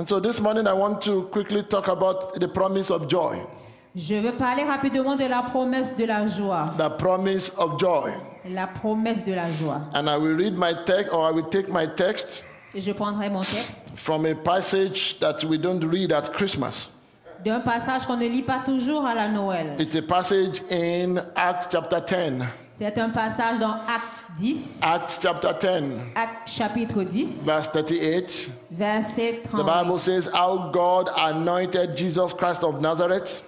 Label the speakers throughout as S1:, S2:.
S1: And so this morning I want to quickly talk about the promise of joy.
S2: Je veux parler rapidement de la promesse de la joie.
S1: The promise of joy.
S2: La promesse de la joie.
S1: And I will read my text or I will take my text
S2: Et je prendrai mon texte
S1: from a passage that we don't read at Christmas.
S2: d'un passage qu'on ne lit pas toujours à la Noël.
S1: It's a passage in Acts chapter 10.
S2: C'est un passage dans Acte 10,
S1: Acts chapter 10,
S2: Acte chapitre 10,
S1: verse 38.
S2: verset
S1: The Bible says, How God anointed Jesus Christ of Nazareth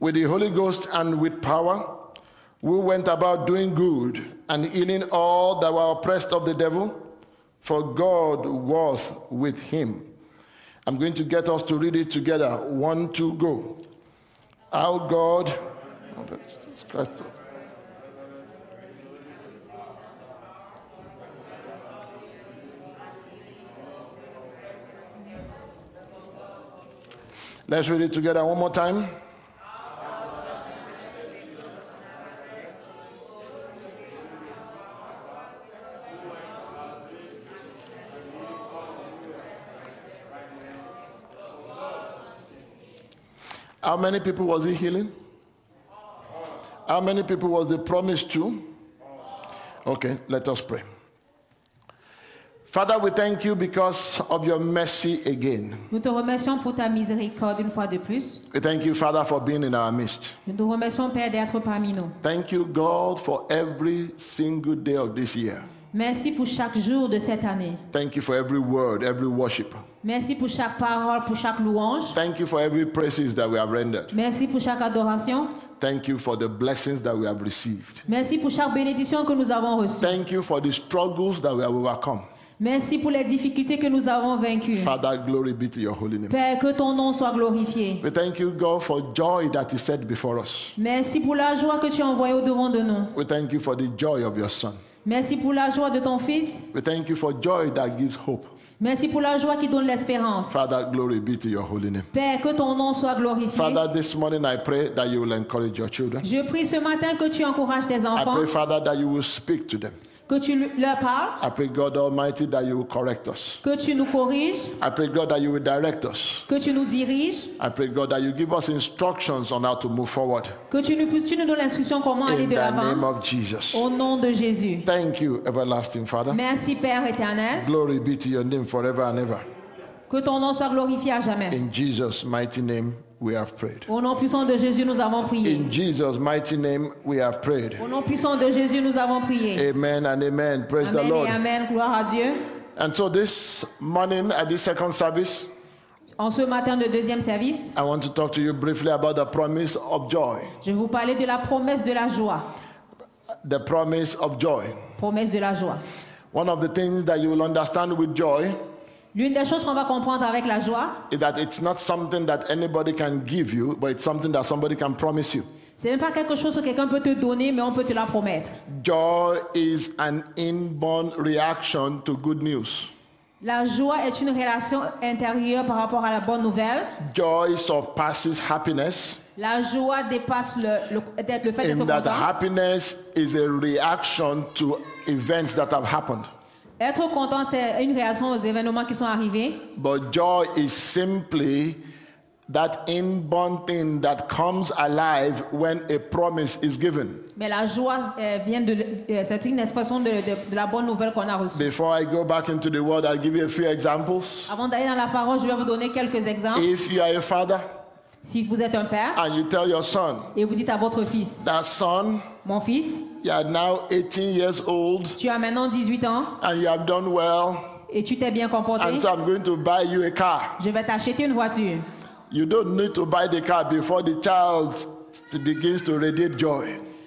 S1: with the Holy Ghost and with power, who went about doing good and healing all that were oppressed of the devil, for God was with him. I'm going to get us to read it together. One, two, go. How God. Jesus Christ. Let's read it together one more time. How many people was he healing? How many people was the promise to? Okay, let us pray. Father, we thank you because of your mercy again.
S2: Nous te remercions pour ta miséricorde une fois de plus.
S1: We thank you, Father, for being in our midst.
S2: Nous te remercions, Père, d'être parmi nous.
S1: Thank you, God, for every single day of this year.
S2: Merci pour chaque jour de cette année.
S1: Thank you for every word, every worship.
S2: Merci pour chaque parole, pour chaque louange.
S1: Thank you for every praises that we have rendered.
S2: Merci pour chaque adoration.
S1: Thank you for the blessings that we have received.
S2: Merci pour chaque bénédiction que nous avons reçue.
S1: Thank you for the struggles that we have overcome.
S2: Merci pour les difficultés que nous avons vaincues.
S1: Father, glory be to your holy name.
S2: Père, que ton nom soit glorifié.
S1: We thank you, God, for joy that is set before us.
S2: Merci pour la joie que tu as envoyée au-devant de nous.
S1: We thank you for the joy of your Son.
S2: Merci pour la joie de ton Fils.
S1: We thank you for joy that gives hope.
S2: Merci pour la joie qui donne l'espérance.
S1: Father, glory be to your holy name.
S2: Père, que ton nom soit glorifié.
S1: Father, this morning I pray that you will encourage your children.
S2: Je prie ce matin que tu encourages tes
S1: I
S2: enfants,
S1: pray, Father, that you will speak to them.
S2: Que tu leur parles,
S1: I pray, God Almighty, that you will correct us.
S2: que tu nous corriges,
S1: I pray, God, that you will direct us.
S2: que tu nous diriges,
S1: I pray, God, that you give us instructions on how to move forward.
S2: que tu nous, tu nous donnes l'instruction comment aller
S1: In
S2: de
S1: the name
S2: l'avant.
S1: of Jesus.
S2: Au nom de Jésus.
S1: Thank you, everlasting Father.
S2: Merci Père éternel.
S1: Glory be to your name forever and ever.
S2: Que ton nom soit glorifié à jamais.
S1: In Jesus' mighty name, we have prayed.
S2: Au nom puissant de Jésus, nous avons prié.
S1: In Jesus' mighty name, we have prayed.
S2: Au nom puissant de Jésus, nous avons prié.
S1: Amen and amen. Praise the
S2: Amen
S1: Lord.
S2: et Amen. Gloire à Dieu.
S1: And so this morning at this second service,
S2: En ce matin de deuxième service,
S1: I want to talk to you briefly about the promise of joy.
S2: je vais vous parler de la promesse de la joie.
S1: The promise of joy.
S2: Promesse de la joie.
S1: One of the things that you will understand with joy
S2: L'une des choses qu'on va comprendre avec la joie,
S1: is that it's not something that anybody can give you, but it's something that somebody can promise you.
S2: ce n'est pas quelque chose que quelqu'un peut te donner, mais on peut te la promettre.
S1: Joy is an inborn reaction to good news.
S2: La joie est une relation intérieure par rapport à la bonne nouvelle.
S1: Joy surpasses happiness
S2: La joie dépasse le, le- le fait d'être
S1: in that
S2: content.
S1: happiness is a reaction to events that have happened.
S2: Être content, c'est une réaction aux événements qui sont arrivés.
S1: But joy is simply that inborn thing that comes alive when a promise is given.
S2: Mais la joie euh, vient de, euh, c'est une expression de, de- de la bonne nouvelle qu'on a reçue.
S1: Before I go back into the world, I'll give you a few examples.
S2: Avant d'aller dans la parole, je vais vous donner quelques exemples.
S1: If you are a father
S2: Si vous êtes un père
S1: and you tell your son,
S2: et vous dites à votre fils,
S1: that son,
S2: mon fils,
S1: you are now 18 years old
S2: tu as maintenant 18 ans
S1: and you have done well,
S2: et tu t'es bien comporté,
S1: and so I'm going to buy you a car.
S2: je vais t'acheter une voiture.
S1: You don't need to buy the car before the child begins to radiate joy.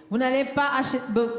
S2: Vous n'allez pas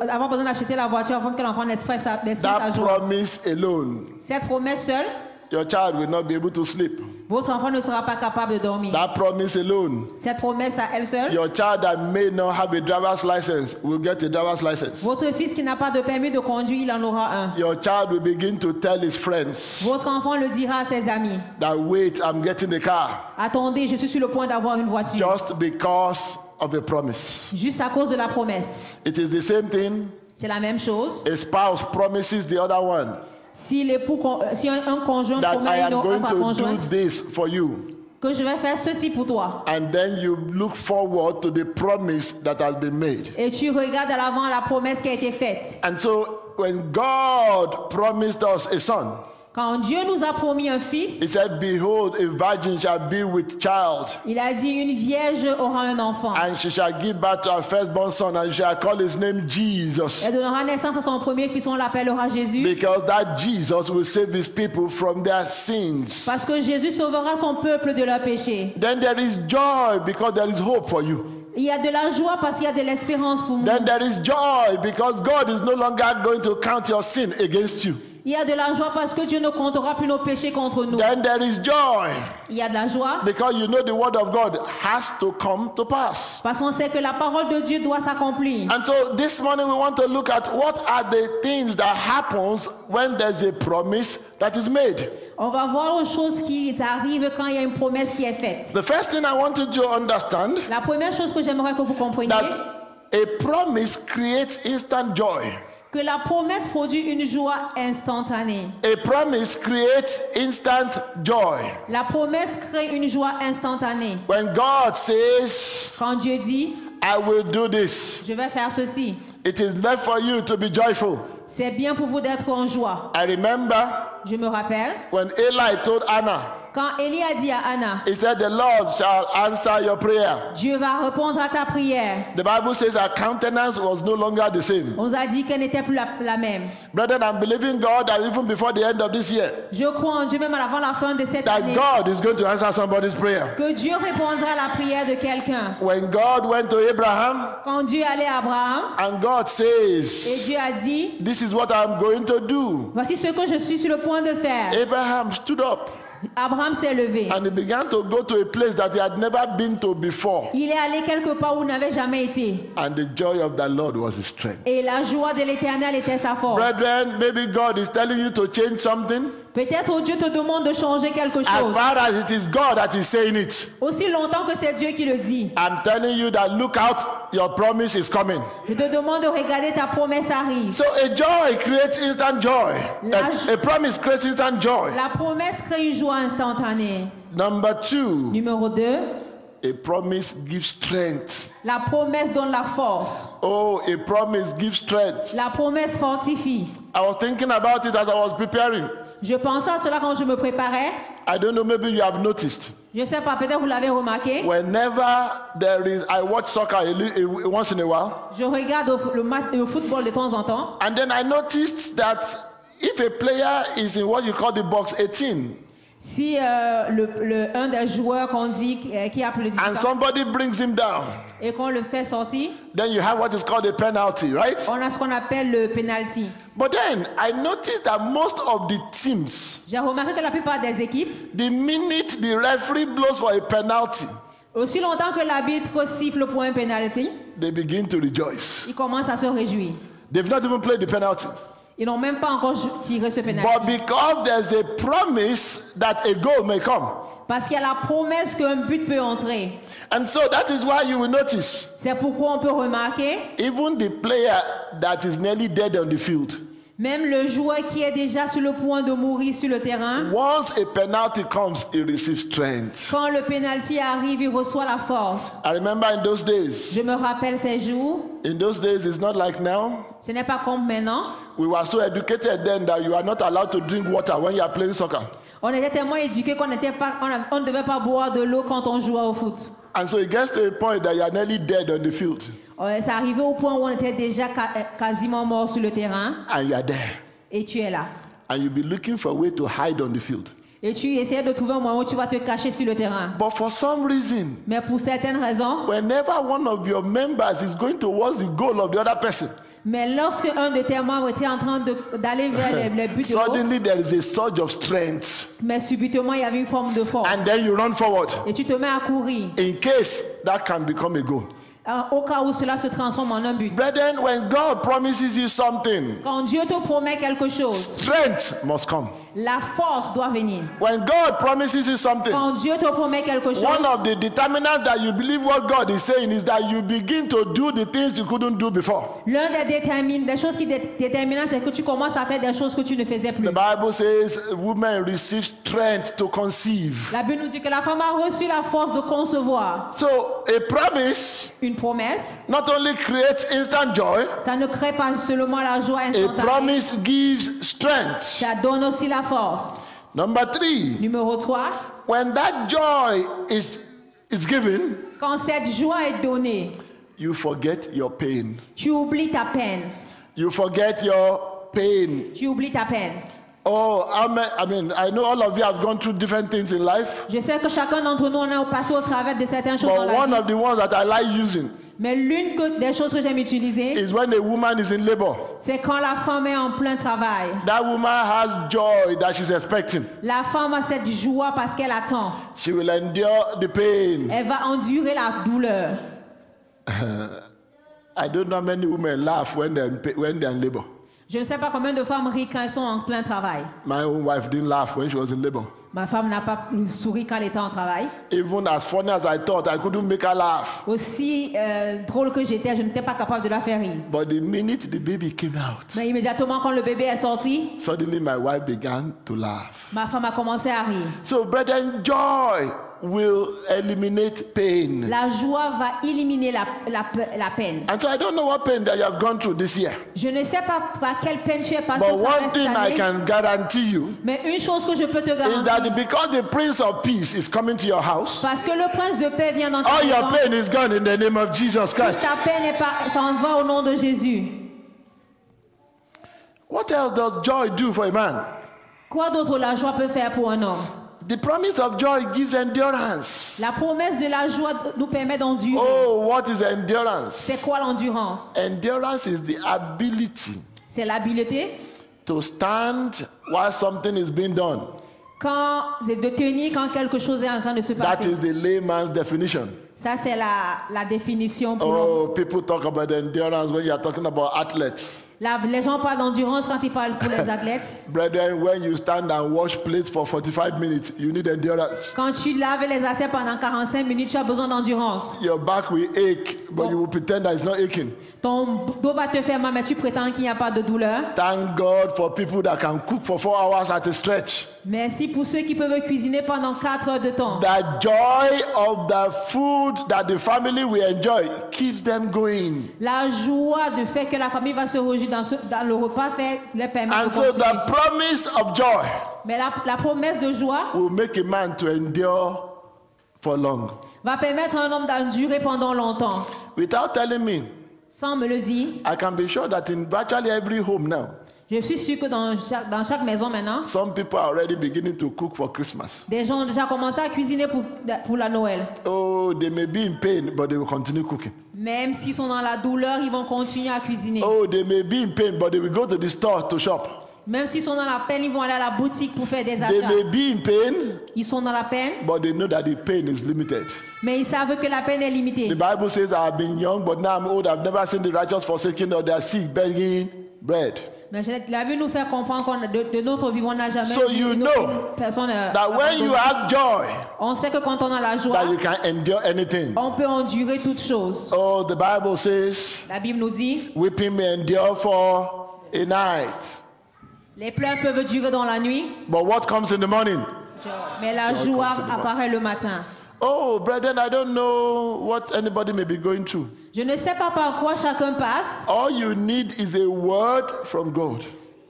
S2: avoir besoin d'acheter la voiture avant que l'enfant n'expresse sa, n'exprime sa
S1: That
S2: joie.
S1: promise alone,
S2: Cette promesse seule,
S1: your child will not be able to sleep.
S2: votre enfant ne sera pas capable de dormir.
S1: That promise alone,
S2: Cette promesse à elle seule,
S1: your child that may not have a driver's license will get a driver's license.
S2: votre fils qui n'a pas de permis de conduire, il en aura un.
S1: Your child will begin to tell his friends
S2: Votre enfant le dira à ses amis.
S1: that wait, I'm getting a car
S2: Attendez, je suis sur le point d'avoir une voiture.
S1: just because of a promise.
S2: Juste à cause de la promesse.
S1: It is the same thing.
S2: C'est la même chose.
S1: A spouse promises the other one
S2: Si l'époux, con- euh, si un, un conjoint
S1: that I
S2: promet
S1: am
S2: une- à
S1: going
S2: sa
S1: to do
S2: conjointe
S1: this for you.
S2: que je vais faire ceci pour toi,
S1: And then you look forward to the promise that has been made.
S2: et tu regardes à l'avant la promesse qui a été faite.
S1: And so when God promised us a son,
S2: Quand Dieu nous a promis un fils,
S1: he said, Behold, a virgin shall be with child,
S2: il a dit une vierge aura un enfant.
S1: and she shall give birth to her firstborn son, and she shall call his name Jesus.
S2: Elle donnera naissance à son premier fils, on l'appellera Jésus.
S1: Because that Jesus will save his people from their sins.
S2: Parce que Jésus sauvera son peuple de leurs péchés.
S1: Then there is joy because there is hope for you.
S2: Il y a de la joie parce qu'il y a de l'espérance pour moi.
S1: Then there is joy because God is no longer going to count your sin against you.
S2: Il y a de la joie parce que Dieu ne comptera plus nos péchés contre nous.
S1: Then there is joy
S2: Il y a de la joie
S1: because you know the word of God has to come to pass.
S2: parce qu'on sait que la parole de Dieu doit s'accomplir.
S1: And so this morning we want to look at what are the things that happens when there's a promise that is made.
S2: On va voir aux choses qui arrivent quand il y a une promesse qui est faite.
S1: The first thing I want you to understand
S2: La première chose que j'aimerais que vous compreniez,
S1: that a promise creates instant joy.
S2: Que la promesse produit une joie instantanée.
S1: A promise creates instant joy.
S2: La promesse crée une joie instantanée.
S1: When God says,
S2: Quand Dieu dit,
S1: I will do this,
S2: je vais faire ceci,
S1: it is left for you to be joyful.
S2: c'est bien pour vous d'être en joie.
S1: I remember
S2: Je me rappelle
S1: when Eli told Anna,
S2: quand Élie a dit à Anna,
S1: he said, The Lord shall answer your prayer.
S2: Dieu va répondre à ta prière.
S1: The Bible says her countenance was no longer the same.
S2: On nous a dit qu'elle n'était plus la, la même.
S1: Brethren, I'm believing God that even before the end of this year,
S2: Je crois en Dieu même avant la fin de cette
S1: that
S2: année
S1: God is going to answer somebody's prayer.
S2: que Dieu répondra à la prière de quelqu'un.
S1: When God went to Abraham
S2: Quand Dieu allait à Abraham
S1: and God
S2: et
S1: says,
S2: Dieu a dit,
S1: This is what I'm going to do,
S2: voici ce que je suis sur le point de faire.
S1: Abraham stood up
S2: Abraham s'est levé.
S1: and he began to go to a place that he had never been to before.
S2: Il est allé quelque part où il n'avait jamais été.
S1: And the joy of the Lord was his strength.
S2: Et la joie de l'éternel était sa force.
S1: Brethren, maybe God is telling you to change something.
S2: Peut-être Dieu te demande de changer quelque
S1: As
S2: chose.
S1: far as it is God that is saying it,
S2: Aussi longtemps que c'est Dieu qui le dit.
S1: I'm telling you that look out, your promise is coming.
S2: Je te demande de regarder ta promesse arrive.
S1: So a joy creates instant joy.
S2: La-
S1: A, a promise creates instant joy.
S2: La promesse crée une joie instantanée.
S1: Number two,
S2: Numéro 2.
S1: a promise gives strength.
S2: La promesse donne la force.
S1: Oh, a promise gives strength.
S2: La promesse fortifie.
S1: I was thinking about it as I was preparing.
S2: Je pensais à cela quand je me préparais.
S1: I don't know, maybe you have noticed.
S2: Je sais pas, peut-être vous l'avez remarqué.
S1: Whenever there is, I watch soccer a, li- a, once in a while,
S2: Je regarde le, football de temps en temps.
S1: and then I noticed that if a player is in what you call the box 18,
S2: Si euh, le, le- un des joueurs qu'on dit euh, qui a plus de
S1: and
S2: 18 ans
S1: somebody brings him down,
S2: et qu'on le fait sortir,
S1: then you have what is called a penalty, right?
S2: on a ce qu'on appelle le penalty.
S1: But then I noticed that most of the teams,
S2: J'ai remarqué que la plupart des équipes,
S1: the minute the referee blows for a penalty,
S2: aussi longtemps que l'arbitre siffle pour un penalty,
S1: they begin to rejoice.
S2: ils commencent à se réjouir.
S1: They've not even played the penalty.
S2: Ils n'ont même pas encore tiré ce
S1: But
S2: penalty.
S1: because there's a promise that a goal may come.
S2: Parce qu'il y a la promesse qu'un but peut entrer.
S1: And so that is why you will notice
S2: C'est pourquoi on peut remarquer,
S1: even the player that is nearly dead on the field,
S2: même le joueur qui est déjà sur le point de mourir sur le terrain,
S1: once a penalty comes, he receives strength.
S2: quand le penalty arrive, il reçoit la force.
S1: I remember in those days,
S2: Je me rappelle ces jours,
S1: in those days, it's not like now.
S2: ce n'est pas comme maintenant.
S1: We were so educated then that you are not allowed to drink water when you are playing soccer.
S2: On était tellement éduqués qu'on n'était pas, on ne devait pas boire de l'eau quand on jouait au foot.
S1: And so it gets to a point that you are nearly dead on the field
S2: Euh, C'est arrivé au point où on était déjà ca- euh, quasiment mort sur le terrain
S1: and you are there.
S2: et tu es là.
S1: And you'll be looking for a way to hide on the field.
S2: Et tu essaies de trouver un moyen où tu vas te cacher sur le terrain.
S1: But for some reason,
S2: Mais pour certaines raisons,
S1: whenever one of your members is going towards the goal of the other person,
S2: mais lorsque un de tes membres était en train d'aller vers les, les buts de l'autre,
S1: suddenly there is a surge of strength.
S2: mais subitement il y avait une forme de force.
S1: And then you run forward
S2: Et tu te mets à courir
S1: in case that can become a goal.
S2: euh, au cas où cela se transforme en un but.
S1: Brethren, when God promises you something,
S2: Quand Dieu te promet quelque chose,
S1: strength must come.
S2: La force doit venir.
S1: When God promises you something,
S2: Quand Dieu te promet quelque chose,
S1: one of the determinants that you believe what God is saying is that you begin to do the things you couldn't do before.
S2: l'un des, détermine- des choses qui dé- déterminent, c'est que tu commences à faire des choses que tu ne faisais plus.
S1: The Bible says women receive strength to conceive.
S2: La Bible nous dit que la femme a reçu la force de concevoir.
S1: So a promise
S2: Une promesse,
S1: not only creates instant joy,
S2: ça ne crée pas seulement la joie
S1: a
S2: instantanée,
S1: promise gives strength.
S2: ça donne aussi la force.
S1: Number three,
S2: Numéro 3,
S1: when that joy is, is given,
S2: quand cette joie est donnée,
S1: you forget your pain.
S2: tu oublies ta peine.
S1: You forget your pain.
S2: Tu oublies ta peine.
S1: Oh, I mean, I mean, I know all of you have gone through different things in life,
S2: Je sais que chacun d'entre nous, on est passé au travers de certaines choses dans
S1: but
S2: la
S1: one
S2: vie.
S1: of the ones that I like using
S2: Mais l'une des choses que j'aime utiliser,
S1: is when a woman is in labor.
S2: c'est quand la femme est en plein travail.
S1: That woman has joy that she's expecting.
S2: La femme a cette joie parce qu'elle attend.
S1: She will endure the pain.
S2: Elle va endurer la douleur.
S1: I don't know how many women laugh when they're in, pa- when they're in labor.
S2: Je ne sais pas combien de femmes rient quand elles sont en plein travail.
S1: My own wife didn't laugh when she was in labor.
S2: Ma femme n'a pas souri quand elle était en travail.
S1: Even as funny as I thought, I couldn't make her laugh.
S2: Aussi euh, drôle que j'étais, je n'étais pas capable de la faire rire.
S1: But the minute the baby came out,
S2: Mais immédiatement quand le bébé est sorti,
S1: suddenly my wife began to laugh.
S2: ma femme a commencé à rire.
S1: So, brethren, joy will eliminate pain.
S2: La joie va éliminer la, la, la peine.
S1: And so, I don't know what pain that you have gone through this year.
S2: Je ne sais pas par quelle peine tu es passé
S1: But one thing I can guarantee you
S2: mais une chose que je peux te
S1: is
S2: garantir,
S1: that because the Prince of Peace is coming to your house,
S2: parce que le prince de paix vient dans ta
S1: all your
S2: maison,
S1: pain is gone in the name of Jesus
S2: toute
S1: Christ.
S2: ta peine va au nom de Jésus.
S1: What else does joy do for a man?
S2: Quoi d'autre la joie peut faire pour un homme?
S1: The promise of joy gives endurance.
S2: La promesse de la joie nous permet d'endurer.
S1: Oh, what is endurance?
S2: C'est quoi l'endurance?
S1: Endurance is the ability
S2: C'est l'habileté
S1: to stand while something is being done.
S2: quand c'est de tenir quand quelque chose est en train de se
S1: That
S2: passer.
S1: is the layman's definition.
S2: Ça c'est la, la définition pour.
S1: Oh, people talk about endurance when you are talking about athletes.
S2: La- les gens parlent d'endurance quand ils parlent pour les athlètes.
S1: Brethren, when you stand and wash plates for 45 minutes, you need endurance.
S2: Quand tu laves les assiettes pendant 45 minutes, tu as besoin d'endurance.
S1: Your back will ache, but you will pretend that it's not aching.
S2: Ton dos va te faire mal, mais tu prétends qu'il n'y a pas de douleur.
S1: Thank God for people that can cook for four hours at a stretch.
S2: Merci pour ceux qui peuvent cuisiner pendant 4 heures de temps.
S1: The joy of the food that the family will enjoy keeps them going.
S2: La joie de fait que la famille va se réjouir dans, ce- dans le repas fait les permet
S1: And
S2: de
S1: so
S2: continuer.
S1: the promise of joy
S2: Mais la, la promesse de joie
S1: will make a man to endure for long.
S2: va permettre à un homme d'endurer pendant longtemps.
S1: Without telling me,
S2: Sans me le dire,
S1: I can be sure that in virtually every home now,
S2: je suis sûr que dans chaque, dans chaque maison maintenant,
S1: some people are already beginning to cook for Christmas.
S2: des gens ont déjà commencé à cuisiner pour, pour la Noël.
S1: Oh, they may be in pain, but they will continue cooking.
S2: Même s'ils sont dans la douleur, ils vont continuer à cuisiner.
S1: Oh, they may be in pain, but they will go to the store to shop.
S2: Même s'ils sont dans la peine, ils vont aller à la boutique pour faire des
S1: They
S2: achats.
S1: may be in pain,
S2: Ils sont dans la peine,
S1: but they know that the pain is limited.
S2: mais ils savent que la peine est limitée.
S1: The Bible says, I have been young, but now I'm old. I've never seen the righteous forsaken or their sick begging bread.
S2: Mais la Bible nous fait comprendre qu'on a- de, de notre vie, on n'a jamais
S1: So
S2: vu
S1: you
S2: une
S1: know
S2: personne. euh,
S1: That when you have joy,
S2: On sait que quand on a la joie,
S1: that you can endure anything.
S2: on peut endurer toutes choses.
S1: Oh, the Bible says,
S2: La Bible nous dit,
S1: weeping may endure for a night,
S2: les pleurs peuvent durer dans la nuit,
S1: but what comes in the morning?
S2: mais la joie apparaît le matin.
S1: Oh, brethren, I don't know what anybody may be going through.
S2: Je ne sais pas par quoi chacun passe.
S1: All you need is a word from God.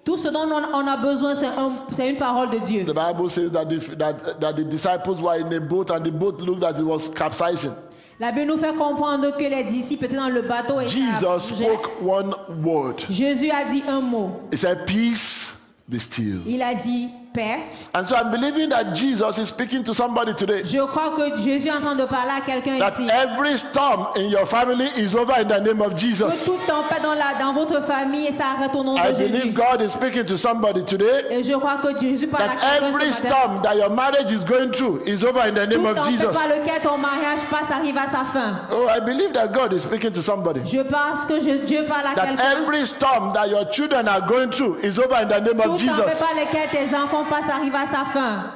S2: Tout ce dont on a besoin, c'est un- une parole de Dieu.
S1: The Bible says that the, that, that the disciples were in a boat and the boat looked as it was capsizing.
S2: La Bible nous fait comprendre que les disciples étaient dans le bateau et
S1: Jesus spoke one word.
S2: Jésus a dit un mot.
S1: He said, Peace, be still.
S2: Il a dit paix.
S1: And so I'm believing that Jesus is speaking to somebody today.
S2: Je crois que Jésus est en train de parler à quelqu'un
S1: That
S2: ici.
S1: every storm in your family is over in the name of
S2: Que
S1: Jesus.
S2: toute tempête dans, la, dans votre famille et ça arrête au nom
S1: I
S2: de
S1: believe
S2: Jésus.
S1: God is speaking to somebody today.
S2: Et je crois que Jésus parle à
S1: That
S2: quelqu'un
S1: every
S2: ce matin.
S1: storm that your marriage is going through is over in the name
S2: Toute
S1: of
S2: tempête
S1: Jesus.
S2: par lequel ton mariage passe arrive à sa fin.
S1: Oh, I believe that God is speaking to somebody.
S2: Je pense que je- Dieu parle à
S1: That
S2: quelqu'un.
S1: every storm that your children are going through is over in the name of Jesus.
S2: tempête par laquelle tes enfants ton passe arrive à sa fin.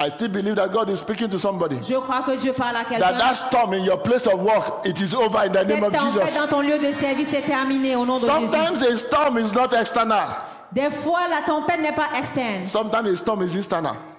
S1: I still believe that God is speaking to somebody.
S2: Je crois que Dieu parle à
S1: That
S2: quelqu'un.
S1: that storm in your place of work, it is over in the name of Jesus.
S2: dans ton lieu de service est terminée au nom de Jésus.
S1: Sometimes a storm is not external.
S2: Des fois, la tempête n'est pas externe.
S1: Sometimes a storm is.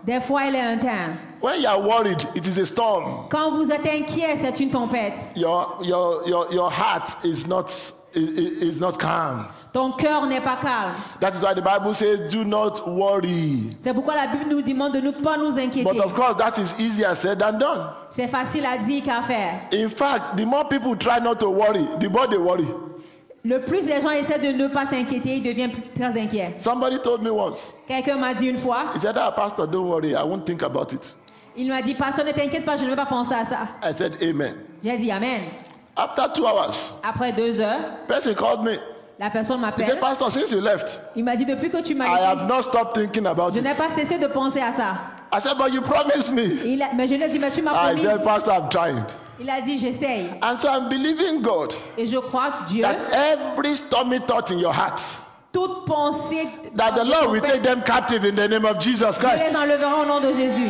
S2: Des fois, elle est interne.
S1: When you are worried, it is a storm.
S2: Quand vous êtes inquiet, c'est une tempête.
S1: Your your your your heart is not is, is not calm.
S2: Ton cœur n'est pas calme.
S1: That is why the Bible says, "Do not worry."
S2: C'est pourquoi la Bible nous demande de ne pas nous inquiéter.
S1: But of course, that is easier said than done.
S2: C'est facile à dire qu'à faire.
S1: In fact, the more people try not to worry, the more they worry.
S2: Le plus les gens essaient de ne pas s'inquiéter, ils deviennent très inquiets.
S1: Somebody told me once.
S2: Quelqu'un m'a dit une fois,
S1: He said, "Ah, Pastor, don't worry. I won't think about it."
S2: il m'a dit, Pasteur, ne t'inquiète pas, je ne vais pas penser à ça.
S1: I said, "Amen."
S2: J'ai dit Amen.
S1: After two hours,
S2: Après deux heures,
S1: person called me.
S2: La personne
S1: He
S2: m'appelle.
S1: said, Pastor, since you left,
S2: Il m'a dit, depuis que tu m'as
S1: I have not stopped thinking about
S2: je
S1: it.
S2: n'ai pas cessé de penser à ça.
S1: I said, but you promised me.
S2: Il a- mais je lui ai dit, mais tu m'as
S1: I
S2: promis.
S1: said, Pastor, I'm trying.
S2: Il a dit, j'essaye.
S1: And so I'm believing God
S2: Et je crois que Dieu,
S1: that every stormy thought in your heart,
S2: toute pensée,
S1: that the Lord will take them captive in the name of Jesus
S2: Dieu
S1: Christ.
S2: les enlèvera au nom de Jésus.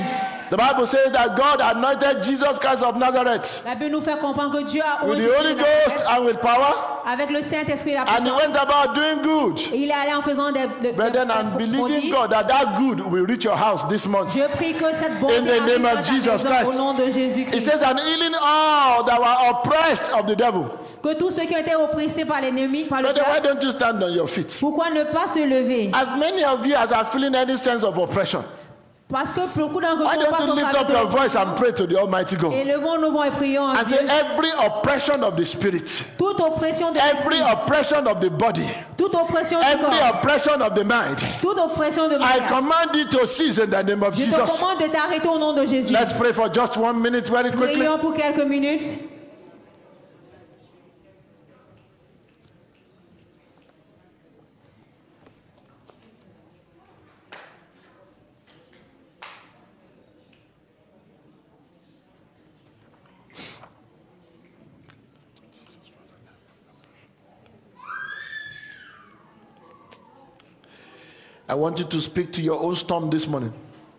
S1: The Bible says that God anointed Jesus Christ of Nazareth
S2: La Bible nous fait comprendre que Dieu a
S1: with the Holy
S2: de
S1: Ghost and with power,
S2: avec le Saint-Esprit et la
S1: and he went about doing good.
S2: Et il est allé en faisant des, des-
S1: Brethren,
S2: des
S1: believing. God that that good will reach your house this month.
S2: Je prie que cette bonté
S1: In the name of Jesus Christ.
S2: au nom de
S1: It
S2: Jésus-Christ.
S1: says, and healing all that were oppressed of the devil.
S2: Que tous ceux qui ont été oppressés par l'ennemi, par le diable,
S1: don't you stand on your feet?
S2: pourquoi ne pas se lever?
S1: As many of you as are feeling any sense of oppression,
S2: Parce que beaucoup d'entre
S1: why don't you lift up your voice and pray to the Almighty God?
S2: Élevons nos voix et prions
S1: and say, every oppression of the spirit,
S2: Toute oppression de
S1: every oppression of the body,
S2: toute oppression du
S1: every
S2: corps,
S1: oppression of the mind,
S2: toute oppression de
S1: I command it to cease in the name of
S2: Je te
S1: Jesus.
S2: commande de t'arrêter au nom de Jésus.
S1: Let's pray for just one minute very quickly.
S2: Prions pour quelques minutes.
S1: Want you to speak to your own storm this morning.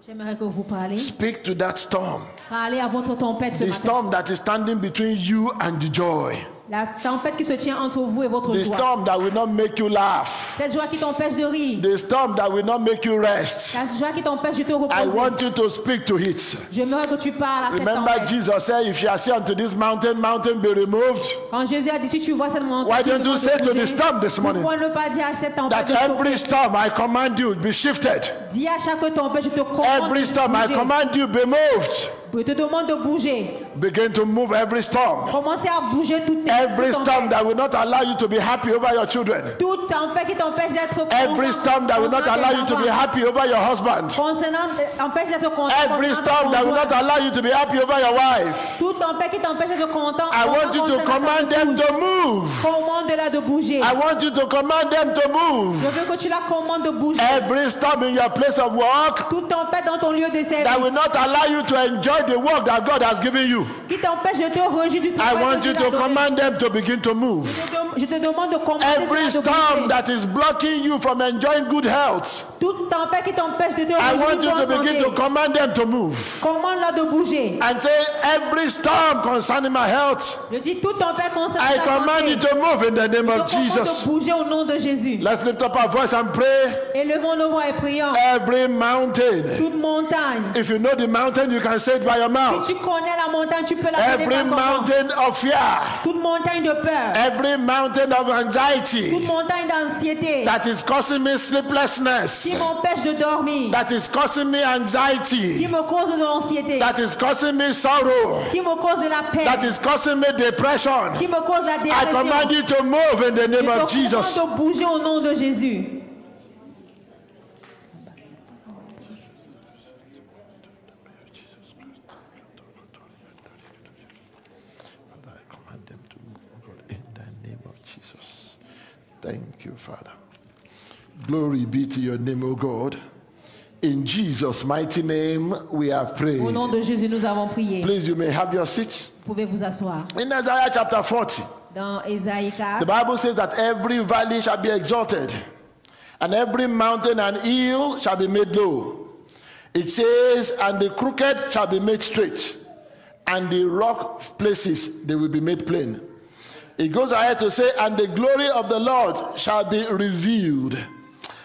S2: J'aimerais que vous parliez.
S1: Speak to that storm,
S2: Parlez à votre tempête ce
S1: the
S2: matin.
S1: storm that is standing between you and the joy,
S2: La tempête qui se tient entre vous et votre
S1: the
S2: joie.
S1: storm that will not make you laugh,
S2: Cette joie qui t'empêche de rire.
S1: the storm that will not make you rest.
S2: La joie qui t'empêche de te
S1: I
S2: reposer.
S1: want you to speak to it.
S2: J'aimerais que tu parles à cette
S1: Remember,
S2: tempête.
S1: Jesus said, If you are say unto this mountain, mountain be removed,
S2: Quand Jésus a dit si tu vois cette montagne,
S1: Why don't you say to the storm this morning
S2: Pourquoi ne pas dire à cette tempête
S1: that every storm I command you be shifted,
S2: Dis à chaque tempête, je te commande
S1: every storm I command you be moved.
S2: Je te demande de bouger.
S1: Begin to move every storm.
S2: Commencez à bouger toute
S1: Every storm that will not allow you to be happy over your children.
S2: Tempête qui t'empêche d'être.
S1: Every storm that will not allow you to be happy over your husband.
S2: Concernant, empêche d'être content.
S1: Every storm that will not
S2: conjoint.
S1: allow you to be happy over your wife.
S2: Tempête qui t'empêche d'être content.
S1: I want you to command them to move.
S2: Commande-la de bouger.
S1: I want you to command them to
S2: Je
S1: move.
S2: veux que tu la commandes de bouger.
S1: Every storm in your place of work
S2: tempête dans ton lieu de
S1: that will
S2: service
S1: not allow you to enjoy the work that God has given you.
S2: qui t'empêche de te réjouir du
S1: I want you to command them to begin to move.
S2: Je te dem- Je te demande de commander
S1: Every storm that is blocking you from enjoying good health,
S2: Toute tempête qui t'empêche de te
S1: I want you to begin to command them to move.
S2: Commande-la de bouger.
S1: And say, every storm concerning my health,
S2: Je dis toute tempête concernant
S1: I command
S2: santé.
S1: you to move in the name
S2: Je
S1: of Jesus.
S2: de bouger au nom de Jésus.
S1: Let's lift up our voice and pray.
S2: Élevons nos voix et prions.
S1: Every mountain.
S2: Toute montagne.
S1: If you know the mountain, you can say it by your
S2: Si
S1: mouth.
S2: tu connais la montagne, tu peux la
S1: Every mountain of fear,
S2: Toute montagne de peur.
S1: every mountain of
S2: Toute
S1: anxiety
S2: montagne d'anxiété.
S1: that is causing me sleeplessness,
S2: Qui m'empêche de dormir.
S1: that is causing me
S2: Qui
S1: anxiety,
S2: me cause de l'anxiété.
S1: that is causing me sorrow,
S2: Qui me cause de la
S1: that
S2: peine.
S1: is causing me depression.
S2: Qui me cause la
S1: I command
S2: dépression.
S1: you to move in the
S2: Je
S1: name
S2: te
S1: of Jesus.
S2: commande de bouger au nom de Jésus.
S1: Father, I command them to move, God, in the name of Jesus. Thank you, Father. Glory be to your name, O God. In Jesus' mighty name, we have prayed.
S2: Au nom de Jésus, nous avons prié.
S1: Please, you may have your seats.
S2: Vous pouvez vous asseoir.
S1: In Isaiah chapter 40,
S2: Dans Ésaïe
S1: the Bible says that every valley shall be exalted, and every mountain and hill shall be made low. It says, and the crooked shall be made straight, and the rock places they will be made plain. It goes ahead to say, and the glory of the Lord shall be revealed.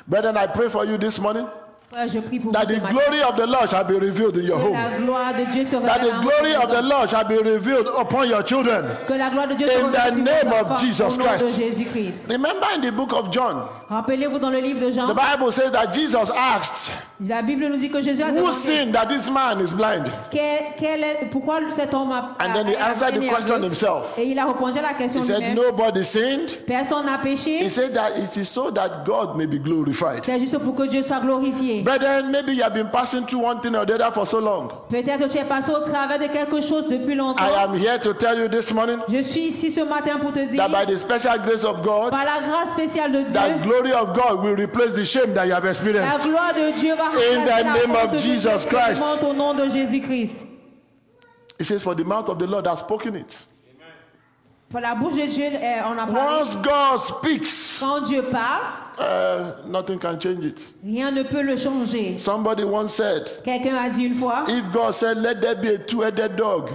S1: Brethren, I pray for you this morning
S2: Frère, je prie pour
S1: that
S2: vous
S1: the
S2: ce matin.
S1: glory of the Lord shall be revealed in your
S2: Que
S1: home.
S2: la gloire de Dieu se
S1: That
S2: révèle
S1: the
S2: en
S1: glory
S2: votre
S1: of the
S2: maison.
S1: Lord shall be revealed upon your children.
S2: Que la gloire de Dieu se
S1: In the
S2: révèle sur
S1: name
S2: vos
S1: of
S2: enfants,
S1: Jesus
S2: au nom de
S1: Christ.
S2: Jésus-Christ.
S1: Remember in the book of John,
S2: Rappelez-vous dans le livre de Jean,
S1: the Bible says that Jesus asked,
S2: la Bible nous dit que Jésus a
S1: Who
S2: demandé
S1: sinned that this man is blind?
S2: quel, quel est, pourquoi cet homme a,
S1: And then he answered the
S2: est
S1: question himself.
S2: Et il a répondu à la question
S1: He said. Nobody sinned.
S2: Personne n'a péché.
S1: He said that it is so that God may be glorified.
S2: C'est juste pour que Dieu soit glorifié.
S1: Brethren, maybe you have been passing through one thing or the other for so long.
S2: Peut-être que tu es passé au travers de quelque chose depuis longtemps.
S1: I am here to tell you this morning
S2: Je suis ici ce matin pour te dire,
S1: that by the special grace of God,
S2: par la grâce spéciale de Dieu,
S1: glory of God will replace the shame that you have
S2: la
S1: experienced.
S2: gloire de Dieu va
S1: In the
S2: la
S1: name of Jesus Christ.
S2: au nom de Jésus-Christ.
S1: It says, For the mouth of the Lord has spoken it.
S2: Pour la bouche de Dieu, euh, on a parlé.
S1: Once God speaks,
S2: Quand Dieu parle,
S1: uh, nothing can change it.
S2: rien ne peut le changer.
S1: Somebody once said,
S2: Quelqu'un a dit une fois,
S1: If God said, Let there be a two headed dog,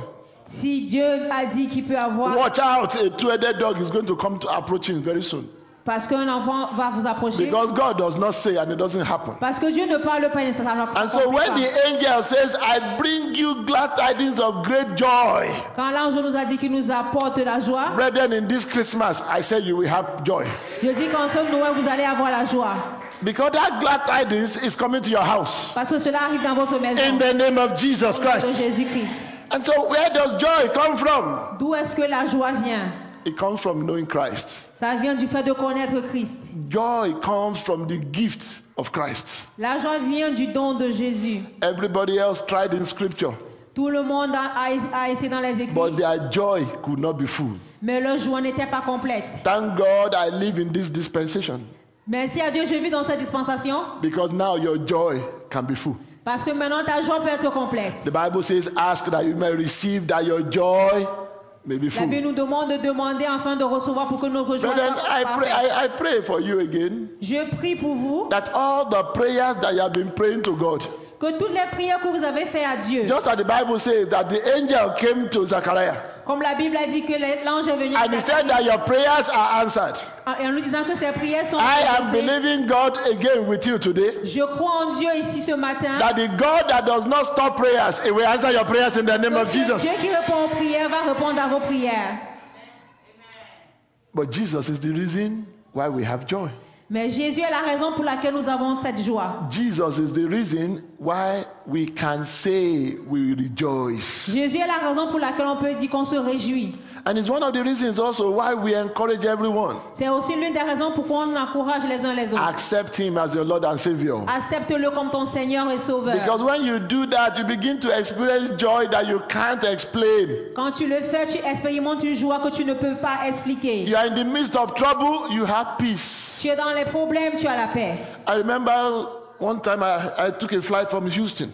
S2: si Dieu a dit qu'il peut avoir,
S1: watch out, a two headed dog is going to come to approaching very soon.
S2: Parce qu'un enfant va vous approcher,
S1: Because God does not say and it doesn't happen.
S2: parce que Dieu ne parle pas nécessairement. ça
S1: And so when
S2: pas.
S1: the angel says, I bring you glad tidings of great joy,
S2: Quand l'ange nous a dit qu'il nous apporte la joie,
S1: brethren, in this Christmas, I said you will have joy.
S2: je dis qu'en ce Noël, vous allez avoir la joie.
S1: Because that glad tidings is coming to your house.
S2: Parce que cela arrive dans votre maison.
S1: In the name of Jesus
S2: nom de
S1: Christ.
S2: Jésus-Christ.
S1: And so where does joy come from?
S2: D'où est-ce que la joie vient?
S1: It comes from knowing Christ.
S2: Ça vient du fait de connaître Christ.
S1: Joy comes from the gift of Christ.
S2: La joie vient du don de Jésus.
S1: Everybody else tried in scripture,
S2: Tout le monde a, essayé dans les écrits,
S1: but their joy could not be full.
S2: mais leur joie n'était pas complète.
S1: Thank God I live in this dispensation
S2: Merci à Dieu, je vis dans cette dispensation
S1: because now your joy can be full.
S2: parce que maintenant ta joie peut être complète.
S1: The Bible says, Ask that you may receive, that your joy may be
S2: La Bible
S1: full.
S2: nous demande de demander afin de recevoir pour que
S1: Brethren,
S2: soit
S1: I pray. I, I pray for you again
S2: Je prie pour vous
S1: that all the prayers that you have been praying to God,
S2: que toutes les prières que vous avez faites à Dieu,
S1: just as the Bible says that the angel came to Zachariah
S2: comme la Bible a dit que l'ange est venu
S1: and he said that your prayers are answered.
S2: Et en nous disant que ces prières sont
S1: I am believing God again with you today
S2: Je crois en Dieu ici ce matin.
S1: that the God that does not stop prayers, He will answer your prayers in the name of Jesus.
S2: Dieu qui répond aux prières va répondre à vos prières.
S1: But Jesus is the reason why we have joy.
S2: Mais Jésus est la raison pour laquelle nous avons cette joie.
S1: Jesus is the reason why we can say we rejoice.
S2: Jésus est la raison pour laquelle on peut dire qu'on se réjouit.
S1: And it's one of the reasons also why we encourage everyone
S2: C'est aussi l'une des raisons pourquoi on encourage les uns les autres.
S1: accept Him as your Lord and Savior.
S2: Accepte-le comme ton Seigneur et Sauveur.
S1: Because when you do that, you begin to experience joy that you can't explain.
S2: Quand tu le fais, tu expérimentes une joie que tu ne peux pas expliquer.
S1: You are in the midst of trouble, you have peace.
S2: Tu es dans les problèmes, tu as la paix.
S1: I remember one time I, I took a flight from Houston.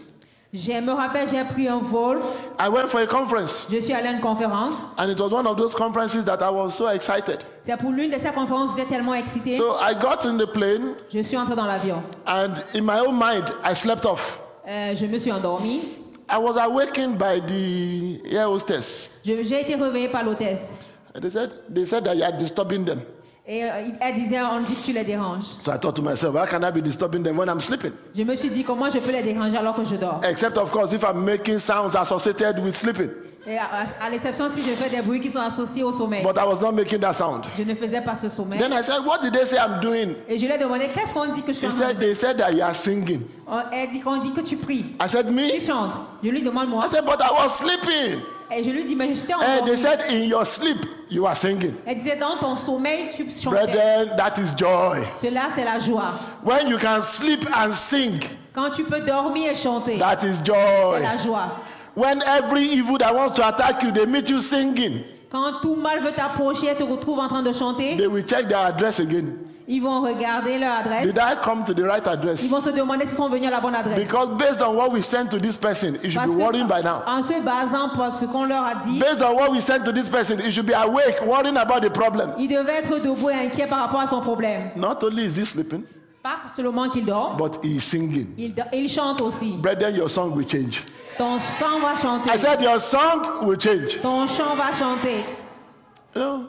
S2: Je me rappelle, j'ai pris un vol.
S1: I went for a conference,
S2: Je suis allé à une conférence.
S1: and it was one of those conferences that I was so excited.
S2: C'est pour l'une de ces conférences, j'étais tellement excitée.
S1: So I got in the plane,
S2: Je suis entrée dans l'avion.
S1: and in my own mind, I slept off.
S2: Euh, je me suis endormie.
S1: I was awakened by the air hostess.
S2: J'ai été réveillée par l'hôtesse.
S1: They said they said that you are disturbing them.
S2: Et euh, elle disait, on dit que tu les déranges.
S1: So I thought to myself, how can I be disturbing them when I'm sleeping?
S2: Je me suis dit, comment je peux les déranger alors que je dors
S1: Except of course if I'm making sounds associated with sleeping.
S2: Et à, à l'exception si je fais des bruits qui sont associés au sommeil.
S1: But I was not making that sound.
S2: Je ne faisais pas ce sommeil.
S1: Then I said, what did they say I'm doing?
S2: Et je lui ai demandé, qu'est-ce qu'on dit que je suis
S1: He
S2: en train
S1: said
S2: de
S1: they said that you are singing.
S2: On- Elle dit qu'on dit que tu pries.
S1: I said me?
S2: Tu chantes. Je lui demande moi.
S1: I said but I was sleeping.
S2: Et je lui dis, mais je t'ai
S1: Eh, they said in your sleep you are singing.
S2: Elle disait, dans ton sommeil, tu chantais.
S1: Brethren, that is joy.
S2: Cela, c'est la joie.
S1: When you can sleep and sing,
S2: Quand tu peux dormir et chanter,
S1: that is
S2: c'est
S1: joy.
S2: la joie.
S1: When every evil that wants to attack you, they meet you singing,
S2: Quand tout mal veut t'approcher te retrouve en train de chanter,
S1: they will check their address again.
S2: ils vont regarder leur adresse.
S1: Did I come to the right address?
S2: Ils vont se demander s'ils sont venus à la bonne adresse.
S1: Because based on what we sent to this person, you should
S2: Parce
S1: be worrying by now.
S2: en se basant sur ce qu'on leur a dit,
S1: Based on what we sent to this person, you should be awake, worrying about the problem.
S2: il devait être debout et inquiet par rapport à son problème.
S1: Not only is he sleeping,
S2: Pas seulement qu'il dort,
S1: but he is singing.
S2: il, il chante aussi.
S1: Brethren, your song will change.
S2: Ton chant va chanter.
S1: I said your song will change.
S2: Ton chant va chanter.
S1: You know,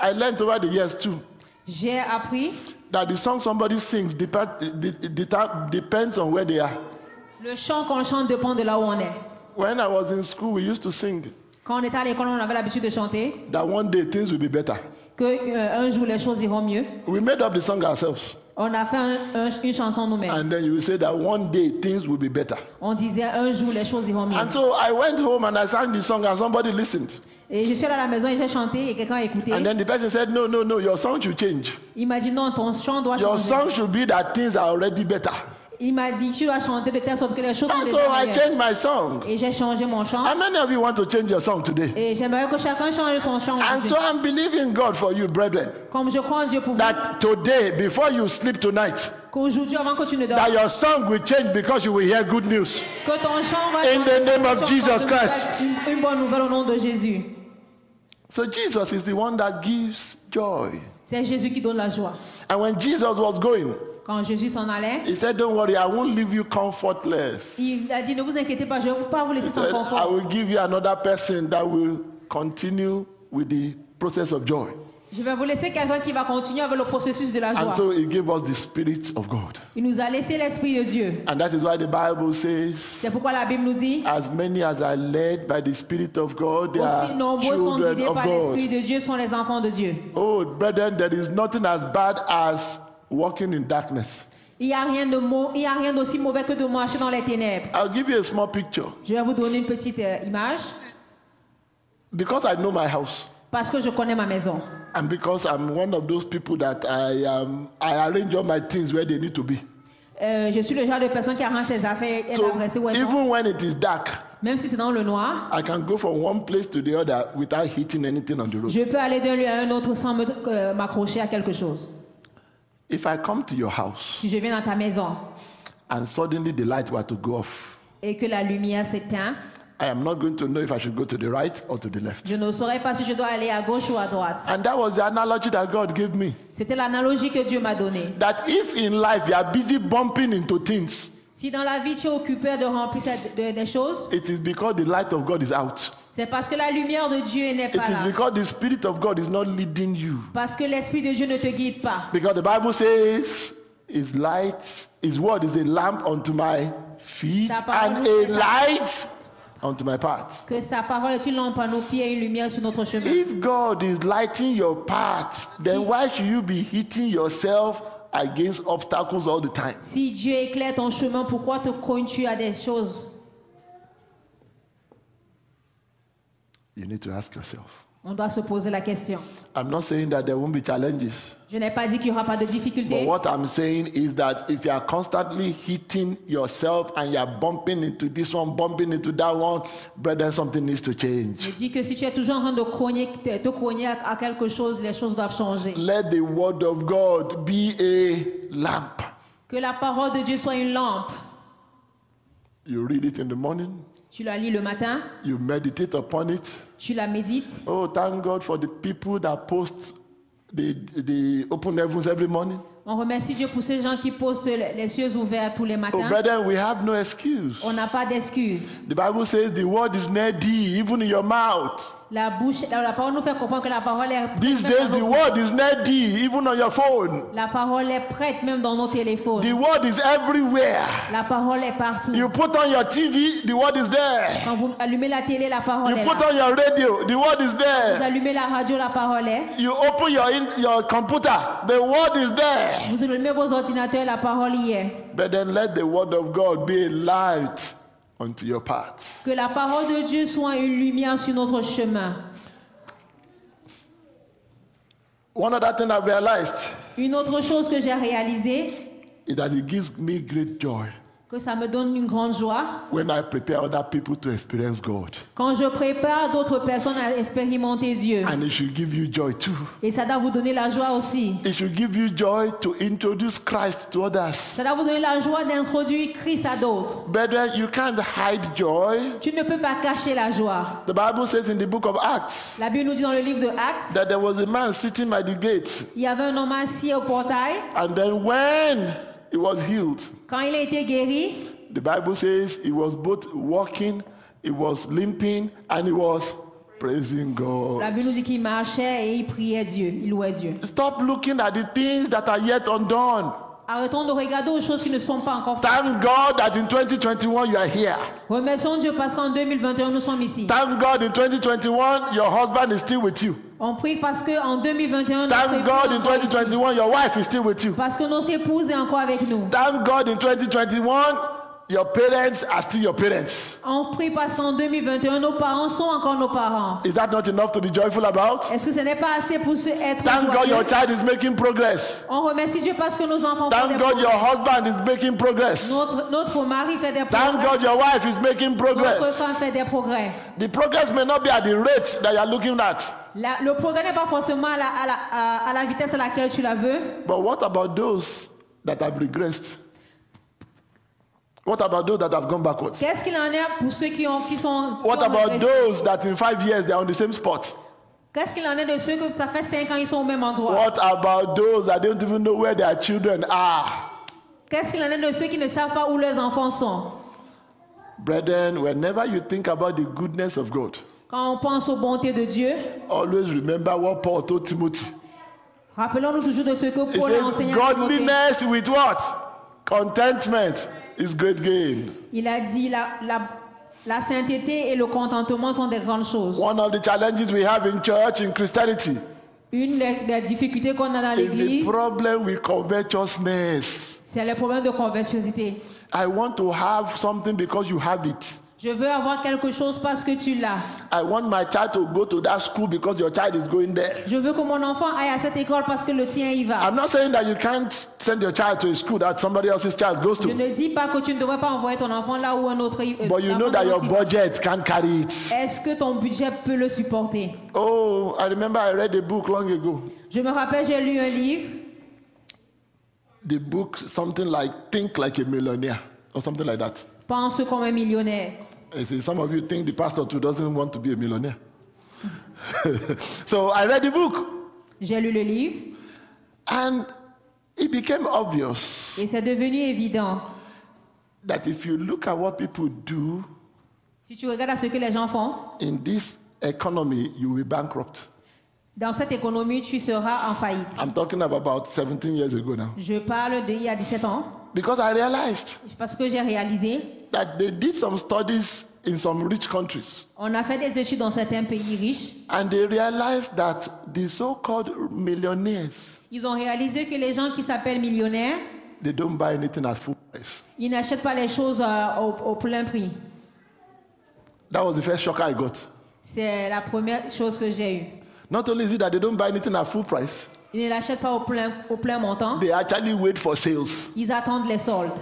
S1: I learned over the years too
S2: J'ai appris,
S1: that the song somebody sings depend, de- de- de- depends on where they are.
S2: le chant qu'on chante dépend de là où on est.
S1: When I was in school, we used to sing
S2: Quand on était à l'école, on avait l'habitude de chanter
S1: that one day things will be better.
S2: que euh, un jour les choses iront mieux.
S1: We made up the song ourselves.
S2: On a fait un- un- une chanson nous-mêmes.
S1: And then you say that one day things will be better.
S2: On disait un jour les choses iront mieux.
S1: And so I went home and I sang the song and somebody listened.
S2: Et je suis allée à la maison et j'ai chanté et quelqu'un a écouté.
S1: And then the person said, No, no, no, your song should change.
S2: Il m'a dit non, ton chant doit
S1: Your
S2: changer.
S1: song should be that things are already better.
S2: Il m'a dit tu dois chanter de telle sorte que les choses sont
S1: And
S2: déjà
S1: so I changed my song.
S2: Et j'ai changé mon chant.
S1: How many of you want to change your song today?
S2: Et j'aimerais que chacun change son chant.
S1: And so I'm believing God for you, brethren,
S2: Comme je crois en Dieu pour vous,
S1: that today, before you sleep tonight,
S2: qu'aujourd'hui, avant que tu ne
S1: that
S2: dormes,
S1: your song will change because you will hear good news.
S2: que ton chant va
S1: In
S2: changer.
S1: the name of Jesus Christ.
S2: une bonne nouvelle au nom de Jésus.
S1: So Jesus is the one that gives joy.
S2: C'est Jésus qui donne la joie.
S1: And when Jesus was going,
S2: Quand Jésus s'en allait,
S1: he said, Don't worry, I won't leave you comfortless.
S2: il a dit ne vous inquiétez pas, je ne vais pas vous
S1: He
S2: laisser sans
S1: said, I
S2: confort.
S1: will give you another person that will continue with the process of joy.
S2: Je vais vous laisser quelqu'un qui va continuer avec le processus de la
S1: And
S2: joie.
S1: so he gave us the Spirit of God.
S2: Il nous a laissé l'Esprit de Dieu.
S1: And that is why the Bible says,
S2: C'est pourquoi la Bible nous dit
S1: As many as are led by the Spirit of God, they
S2: aussi
S1: are
S2: nombreux sont
S1: children
S2: guidés
S1: of
S2: par l'Esprit
S1: God.
S2: de Dieu, sont les enfants de Dieu.
S1: Oh, brethren, there is nothing as bad as walking in darkness.
S2: Il n'y a rien de il y a rien d'aussi mauvais que de marcher dans les ténèbres.
S1: I'll give you a small picture
S2: Je vais vous donner une petite euh, image
S1: because I know my house.
S2: parce que je connais ma maison.
S1: And because I'm one of those people that I um, I arrange all my things where they need to be.
S2: Euh, je suis le genre de personne qui arrange ses affaires et
S1: So
S2: l'adresser où elles sont.
S1: even when it is dark,
S2: Même si c'est dans le noir,
S1: I can go from one place to the other without hitting anything on the road.
S2: je peux aller d'un lieu à un autre sans euh, m'accrocher à quelque chose.
S1: If I come to your house
S2: Si je viens dans ta maison
S1: and suddenly the light were to go off,
S2: et que la lumière s'éteint,
S1: I am not going to know if I should go to the right or to the left.
S2: je ne saurais pas si je dois aller à gauche ou à droite.
S1: And that was the analogy that God gave me.
S2: C'était l'analogie que Dieu m'a donnée.
S1: That if in life you are busy bumping into things,
S2: Si dans la vie tu es occupé de remplir cette- de- des choses,
S1: it is because the light of God is out.
S2: C'est parce que la lumière de Dieu n'est
S1: It
S2: pas
S1: is
S2: là.
S1: because the Spirit of God is not leading you.
S2: Parce que l'Esprit de Dieu ne te guide pas.
S1: Because the Bible says, His light, His word is a lamp unto my feet
S2: Ta parole
S1: and a light unto my path.
S2: Que sa parole est une lampe à nos pieds et une lumière sur notre chemin.
S1: If God is lighting your path, then why should you be hitting yourself against obstacles all the time?
S2: Si Dieu éclaire ton chemin, pourquoi te cognes-tu à des choses?
S1: You need to ask yourself.
S2: On doit se poser la question.
S1: I'm not saying that there won't be challenges.
S2: Je n'ai pas dit qu'il n'y aura pas de
S1: But
S2: difficultés.
S1: what I'm saying is that if you are constantly hitting yourself and you are bumping into this one, bumping into that one, brethren, something needs to
S2: Je
S1: change.
S2: dis que si tu es toujours en train de cogner, te, te cogner à, à quelque chose, les choses doivent changer.
S1: Let the word of God be a lamp.
S2: Que la parole de Dieu soit une lampe.
S1: You read it in the morning,
S2: Tu la lis le matin,
S1: you meditate upon it.
S2: Tu la médites.
S1: Oh, thank God for the people that post the, the open heavens every morning.
S2: On remercie Dieu pour ces gens qui postent les les cieux ouverts tous les
S1: Oh, brethren, we have no excuse.
S2: On n'a pas d'excuses.
S1: The Bible says the word is near thee, even in your mouth.
S2: La bouche, la, la parole nous fait comprendre que la parole est
S1: These
S2: prête
S1: days, the word is near thee, even on your phone.
S2: La parole est prête même dans nos téléphones.
S1: The word is everywhere.
S2: La parole est partout.
S1: You put on your TV, the word is there.
S2: Quand vous allumez la télé, la parole
S1: You
S2: est
S1: put
S2: là.
S1: on your radio, the word is
S2: Vous
S1: there.
S2: allumez la radio, la parole est.
S1: You open your in, your computer, the word is there.
S2: Vous allumez vos ordinateurs, la parole y est.
S1: But then let the word of God be a light unto your path.
S2: Que la parole de Dieu soit une lumière sur notre chemin.
S1: One other thing I've realized
S2: Une autre chose que j'ai réalisée,
S1: is that it gives me great joy
S2: que ça me donne une grande joie
S1: when I prepare other people to experience God.
S2: quand je prépare d'autres personnes à expérimenter Dieu.
S1: And it should give you joy too.
S2: Et ça doit vous donner la joie aussi.
S1: It should give you joy to introduce Christ to others.
S2: Ça doit vous donner la joie d'introduire Christ à d'autres.
S1: Brethren, you can't hide joy.
S2: Tu ne peux pas cacher la joie.
S1: The Bible says in the book of Acts
S2: La Bible nous dit dans le livre de Actes,
S1: that there was a man sitting by the gate,
S2: il y avait un homme assis au portail.
S1: and then when he was healed,
S2: Quand il a été guéri,
S1: the Bible says he was both walking, he was limping, and he was praising God. la.
S2: Bible nous dit qu'il marchait et il priait Dieu, il louait Dieu.
S1: Stop looking at the things that are yet undone.
S2: Arrêtons de regarder aux choses qui ne sont pas encore faites.
S1: Thank God that in 2021 you are here.
S2: Remercions Dieu parce qu'en 2021, nous sommes ici.
S1: Thank God in 2021 your husband is still with you.
S2: On prie parce qu'en 2021, notre
S1: Thank
S2: épouse
S1: God
S2: est
S1: in
S2: encore ici.
S1: 2021 your wife is still with you.
S2: Parce que notre épouse est encore avec nous.
S1: Thank God in 2021 your parents are still your parents.
S2: On prie parce qu'en 2021, nos parents sont encore nos parents.
S1: Is that not enough to be joyful about?
S2: Est-ce que ce n'est pas assez pour se être
S1: Thank God your child is making progress.
S2: On remercie Dieu parce que nos enfants font
S1: Thank
S2: des
S1: God your
S2: progrès.
S1: husband is making progress.
S2: Notre, notre mari fait des
S1: Thank
S2: progrès.
S1: God your wife is making
S2: Notre
S1: progress.
S2: femme fait des progrès.
S1: The progress may not be at the rate that you are looking at.
S2: La- le progrès n'est pas forcément à la, à, la, à la vitesse à laquelle tu la veux.
S1: But what about those that have regressed? What about those that have gone backwards?
S2: Qu'est-ce qu'il en est pour ceux qui, ont, qui sont...
S1: What
S2: qui ont
S1: about
S2: régressé?
S1: those that in five years they are on the same spot?
S2: Qu'est-ce qu'il en est de ceux que ça fait 5 ans ils sont au même endroit?
S1: What about those that don't even know where their children are?
S2: Qu'est-ce qu'il en est de ceux qui ne savent pas où leurs enfants sont?
S1: Brethren, whenever you think about the goodness of God,
S2: Quand on pense aux bontés de Dieu,
S1: always remember what Paul told Timothy.
S2: rappelons-nous toujours de ce que
S1: He
S2: Paul a
S1: says,
S2: enseigné à Timothée.
S1: Godliness with what? Contentment is great gain.
S2: Il a dit la, la, la sainteté et le contentement sont des grandes choses.
S1: One of the challenges we have in church, in Christianity,
S2: Une des, des difficultés qu'on a dans
S1: is the
S2: l'église,
S1: problem with covetousness.
S2: c'est le problème de conversiosité.
S1: I want to have something because you have it.
S2: Je veux avoir quelque chose parce que tu l'as.
S1: I want my child to go to that school because your child is going there.
S2: Je veux que mon enfant aille à cette école parce que le tien y va.
S1: I'm not saying that you can't send your child to a school that somebody else's child goes
S2: Je
S1: to,
S2: ne dis pas que tu ne devrais pas envoyer ton enfant là où un autre y- euh,
S1: but you know that your budget can't carry it.
S2: Est-ce que ton budget peut le supporter?
S1: Oh, I remember I read a book long ago.
S2: Je me rappelle, j'ai lu un livre.
S1: The book, something like Think Like a Millionaire or something like that.
S2: Pense comme un millionnaire.
S1: I see some of you think the pastor too doesn't want to be a millionaire. so I read the book
S2: J'ai lu le livre
S1: and it became obvious
S2: et c'est devenu évident.
S1: that if you look at what people do
S2: Si tu regardes à ce que les gens font,
S1: in this economy, you will be bankrupt.
S2: dans cette économie, tu seras en faillite.
S1: I'm talking about about 17 years ago now.
S2: Je parle d'il y a 17 ans
S1: Because I realized
S2: parce que j'ai réalisé,
S1: that they did some studies in some rich countries
S2: on a fait des études dans certains pays riches.
S1: and they realized that the so-called millionaires
S2: Ils ont réalisé que les gens qui s'appellent millionnaires,
S1: they don't buy anything at full price.
S2: ils n'achètent pas les choses euh, au, au plein prix.
S1: That was the first shock I got.
S2: C'est la première chose que j'ai eue.
S1: Not only is it that they don't buy anything at full price,
S2: Ils ne l'achètent pas au plein, au plein montant.
S1: they actually wait for sales.
S2: Ils attendent les soldes.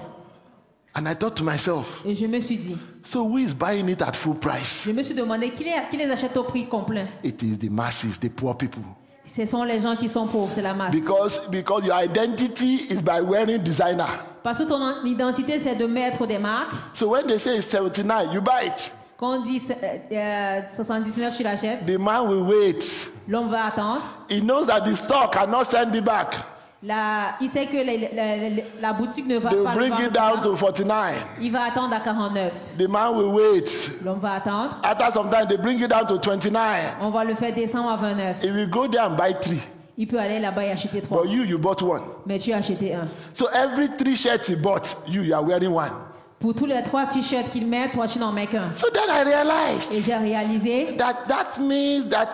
S1: And I thought to myself,
S2: Et je me suis dit,
S1: so who is buying it at full price?
S2: je me suis demandé qui les, qui les achète au prix complet?
S1: It is the masses, the poor people.
S2: Ce sont les gens qui sont pauvres, c'est la masse.
S1: Because because your identity is by wearing designer.
S2: Parce que ton identité, c'est de mettre des marques.
S1: So when they say it's 79, you buy it.
S2: Quand on dit euh, euh, 79, tu l'achètes.
S1: The man will wait.
S2: L'homme va attendre.
S1: He knows that the store cannot send it back.
S2: La- il sait que les- les- la boutique ne va
S1: They
S2: pas
S1: bring it down to 49.
S2: Il va attendre à 49.
S1: The man will wait.
S2: L'homme va attendre.
S1: After some time, they bring it down to 29.
S2: On va le faire descendre à 29.
S1: He will go there and buy three.
S2: Il peut aller là-bas et acheter trois.
S1: But you, you bought one.
S2: Mais tu as acheté un.
S1: So every three shirts he bought, you, you are wearing one.
S2: Pour tous les trois t-shirts qu'il met, toi tu n'en mets qu'un.
S1: So then I
S2: Et
S1: realized
S2: j'ai réalisé
S1: that that means that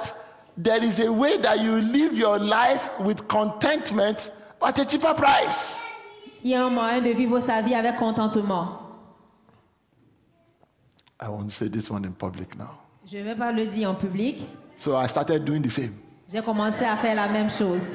S1: there is a way that you live your life with contentment at a cheaper price.
S2: qu'il y a un moyen de vivre sa vie avec contentement.
S1: I won't say this one in public now.
S2: Je ne vais pas le dire en public.
S1: So I started doing the same.
S2: J'ai commencé à faire la même chose.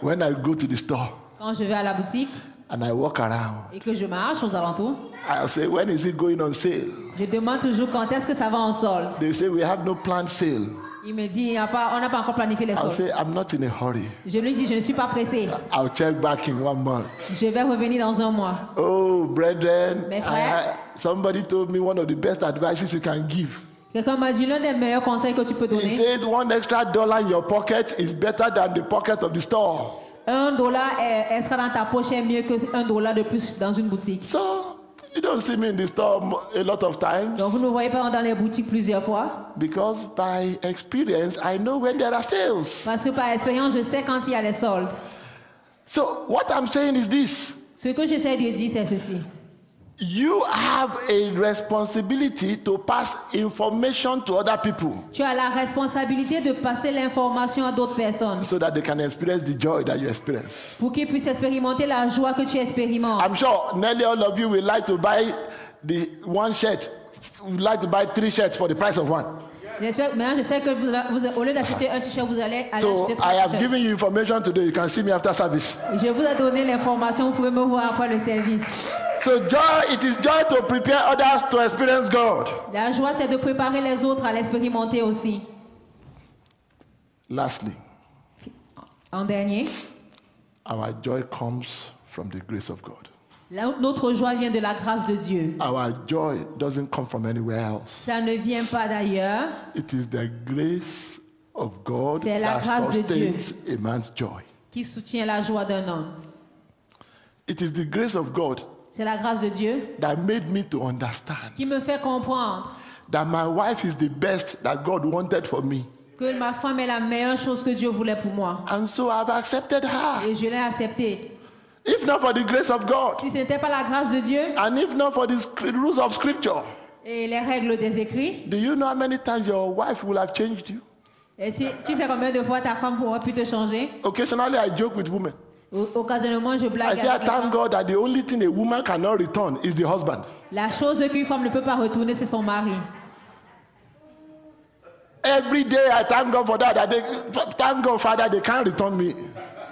S1: When I go to the store,
S2: Quand je vais à la boutique,
S1: and I walk around,
S2: et que je marche aux alentours,
S1: I'll say, when is it going on sale?
S2: je demande toujours quand est-ce que ça va en solde.
S1: They say, we have no planned sale.
S2: Il me dit, il y a pas, on n'a pas encore planifié les
S1: I'll
S2: soldes.
S1: say, I'm not in a hurry.
S2: Je lui dis, je ne suis pas pressé.
S1: I'll check back in one month.
S2: Je vais revenir dans un mois.
S1: Oh, brethren,
S2: Mes
S1: I-
S2: frères.
S1: somebody told me one of the best advices you can give.
S2: Quelqu'un m'a dit, l'un des meilleurs conseils que tu peux
S1: He
S2: donner,
S1: said one extra dollar in your pocket is better than the pocket of the store.
S2: Un dollar est- elle sera dans ta poche est mieux que un dollar de plus dans une boutique.
S1: So you don't see me in the store mo- a lot of times
S2: Donc vous ne me voyez pas dans les boutiques plusieurs fois.
S1: because by experience I know when there are sales.
S2: Parce que par expérience, je sais quand il y a les soldes.
S1: So what I'm saying is this.
S2: Ce que j'essaie de dire, c'est ceci.
S1: You have a responsibility to pass information to other people
S2: Tu as la responsabilité de passer l'information à d'autres personnes
S1: so that they can experience the joy that you experience.
S2: pour qu'ils puissent expérimenter la joie que tu expérimentes.
S1: I'm sure nearly all of you will like to buy the one shirt, would like to buy three shirts for the price of one.
S2: J'espère- Maintenant, je sais que vous, vous- au lieu d'acheter un t-shirt, vous allez aller
S1: So
S2: acheter trois
S1: I have given you information today. You can see me after service.
S2: Je vous ai donné l'information, vous pouvez me voir après le service.
S1: So joy, it is joy to prepare others to experience God.
S2: La joie, c'est de préparer les autres à l'expérimenter aussi.
S1: Lastly,
S2: En dernier,
S1: our joy comes from the grace of God.
S2: notre joie vient de la grâce de Dieu.
S1: Our joy doesn't come from anywhere else.
S2: Ça ne vient pas d'ailleurs.
S1: It is the grace of God
S2: C'est la
S1: that
S2: grâce de Dieu.
S1: a man's joy.
S2: qui soutient la joie d'un homme.
S1: It is the grace of God
S2: C'est la grâce de Dieu
S1: that made me to understand
S2: qui me fait comprendre
S1: that my wife is the best that God wanted for me.
S2: que ma femme est la meilleure chose que Dieu voulait pour moi.
S1: And so I've accepted her.
S2: Et je l'ai acceptée.
S1: If not for the grace of God,
S2: Si ce n'était pas la grâce de Dieu
S1: and if not for the rules of Scripture,
S2: et les règles des écrits,
S1: do you know how many times your wife will have changed you?
S2: et si, tu sais combien de fois ta femme aurait pu te changer?
S1: Occasionally, I joke with women.
S2: Occasionnellement, je
S1: I
S2: blague.
S1: say, I
S2: avec les
S1: thank. God that the only thing a woman cannot return is the husband.
S2: La chose qu'une femme ne peut pas retourner, c'est son mari.
S1: Every day, I thank God for that. that they, thank God, Father, they can't return me.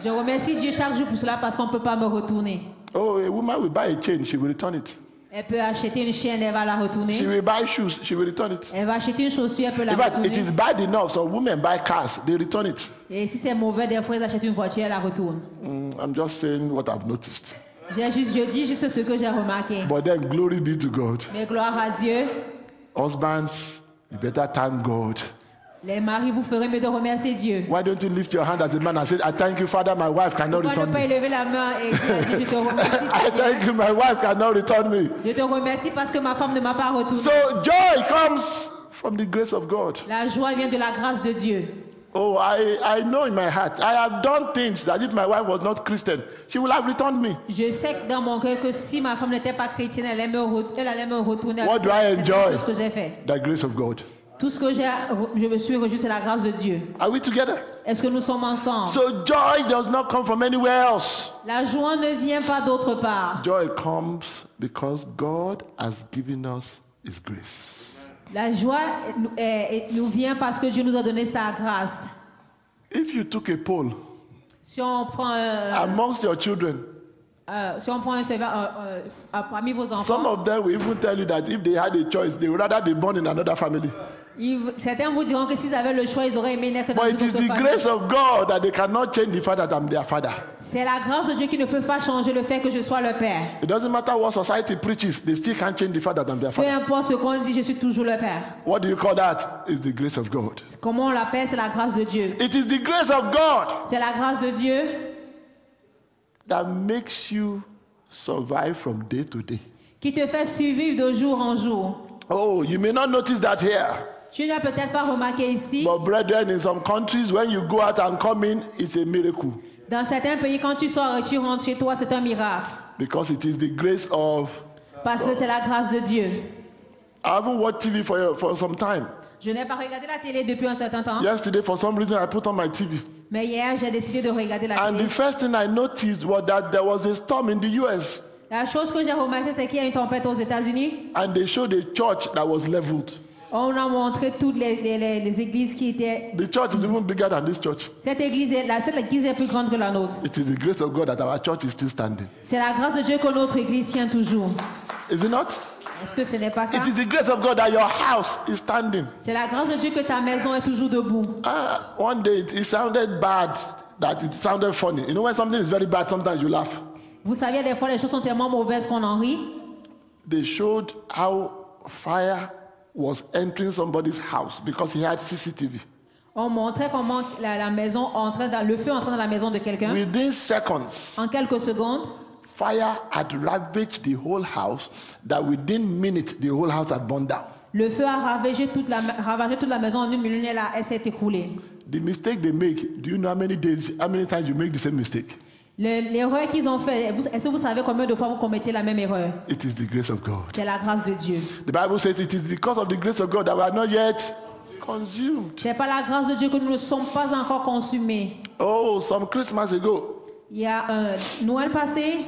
S2: Je remercie Dieu chaque jour pour cela parce qu'on ne peut pas me retourner.
S1: Oh, a woman will buy a chain, she will return it.
S2: Elle peut acheter une chaîne, elle va la
S1: She
S2: retourner.
S1: will buy shoes, she will return it.
S2: Elle va acheter une chaussure, elle peut la
S1: In fact, it is
S2: retourner.
S1: bad enough. Some women buy cars, they return it.
S2: Et si c'est mauvais, des fois, ils achètent une voiture, elle la retourne.
S1: Mm, I'm just saying what I've noticed.
S2: J'ai juste, je dis juste ce que j'ai remarqué.
S1: But then, glory be to God.
S2: Mais gloire à Dieu,
S1: Husbands, you better thank God.
S2: Les maris, vous ferez mieux de remercier Dieu.
S1: Why don't you lift your hand as a man and say, I thank you, Father, my wife cannot
S2: Pourquoi
S1: return
S2: ne pas
S1: me.
S2: élever la main et dire je te remercie,
S1: I thank you, my wife cannot return me.
S2: Je te remercie parce que ma femme ne m'a pas retourné.
S1: So joy comes from the grace of God.
S2: La joie vient de la grâce de Dieu.
S1: Oh, I, I know in my heart, I have done things that if my wife was not Christian, she would have returned me.
S2: Je sais que dans mon cœur que si ma femme n'était pas chrétienne, elle, allait me retourner.
S1: What do I enjoy?
S2: Tout ce que j'ai fait.
S1: The grace of God.
S2: Tout ce que j'ai, je me suis reçu, c'est la grâce de Dieu.
S1: Are we together?
S2: Est-ce que nous sommes ensemble?
S1: So joy does not come from anywhere else.
S2: La joie ne vient pas d'autre part.
S1: Joy comes because God has given us His grace.
S2: La joie nous, vient parce que Dieu nous a donné sa grâce.
S1: If you took a poll
S2: Si on prend, euh,
S1: amongst your children,
S2: euh, si on prend un serveur euh, euh, parmi vos enfants,
S1: some of them will even tell you that if they had a choice, they would rather be born in another family.
S2: Certains vous diront que s'ils avaient le choix, ils auraient aimé naître dans
S1: But it is the grace of God that they cannot change the fact that I'm their father.
S2: C'est la grâce de Dieu qui ne peut pas changer le fait que je sois le père.
S1: It doesn't matter what society preaches, they still can't change the fact that I'm their
S2: Peu
S1: father.
S2: importe ce qu'on dit, je suis toujours le père.
S1: What do you call that? It's the grace of God.
S2: Comment on l'appelle? C'est la grâce de Dieu.
S1: It is the grace of God
S2: C'est la grâce de Dieu
S1: that makes you survive from day to day.
S2: qui te fait survivre de jour en jour.
S1: Oh, you may not notice that here.
S2: Tu n'as peut-être pas remarqué ici,
S1: But brethren, in some countries, when you go out and come in, it's a miracle.
S2: dans certains pays, quand tu sors et tu rentres chez toi, c'est un miracle.
S1: Because it is the grace of
S2: Parce que c'est la grâce de Dieu.
S1: I haven't watched TV for, for some time.
S2: Je n'ai pas regardé la télé depuis un certain temps,
S1: Yesterday, for some reason, I put on my TV.
S2: mais hier, j'ai décidé de regarder la
S1: And
S2: télé.
S1: the first thing I noticed was that there was a storm in the US.
S2: La chose que j'ai remarqué, c'est qu'il y a une tempête aux États-Unis
S1: And they showed a church that was leveled.
S2: On a montré toutes les, les- les- les églises qui étaient.
S1: The church is even bigger than this church.
S2: Cette église, est, la, cette église est plus grande que la nôtre.
S1: It is the grace of God that our church is still standing.
S2: C'est la grâce de Dieu que notre église tient toujours.
S1: Is it not?
S2: Est-ce que ce n'est pas ça?
S1: It is the grace of God that your house is standing.
S2: C'est la grâce de Dieu que ta maison est toujours debout.
S1: Ah, one day it, it sounded bad that it sounded funny. You know, when something is very bad, sometimes you laugh.
S2: Vous savez, des fois, les choses sont tellement mauvaises qu'on en rit.
S1: They showed how fire was entering somebody's house because he had CCTV.
S2: On montrait comment la, la maison entrait dans, le feu entrait dans la maison de quelqu'un.
S1: Within seconds,
S2: En quelques secondes,
S1: fire had ravaged the whole house, that within minutes, the whole house had burned down.
S2: le feu a ravagé toute la, ravagé toute la maison en une minute. Elle, a- elle s'est écroulée.
S1: The mistake they make, do you know how many days, how many times you make the same mistake?
S2: Le- L'erreur qu'ils ont fait, vous- est-ce que vous savez combien de fois vous commettez la même erreur?
S1: It is the grace of God.
S2: C'est la grâce de Dieu.
S1: The Bible says it is because of the grace of God that we are not yet consumed.
S2: C'est par la grâce de Dieu que nous ne sommes pas encore consumés.
S1: Oh, some Christmas ago,
S2: Il y a un Noël passé,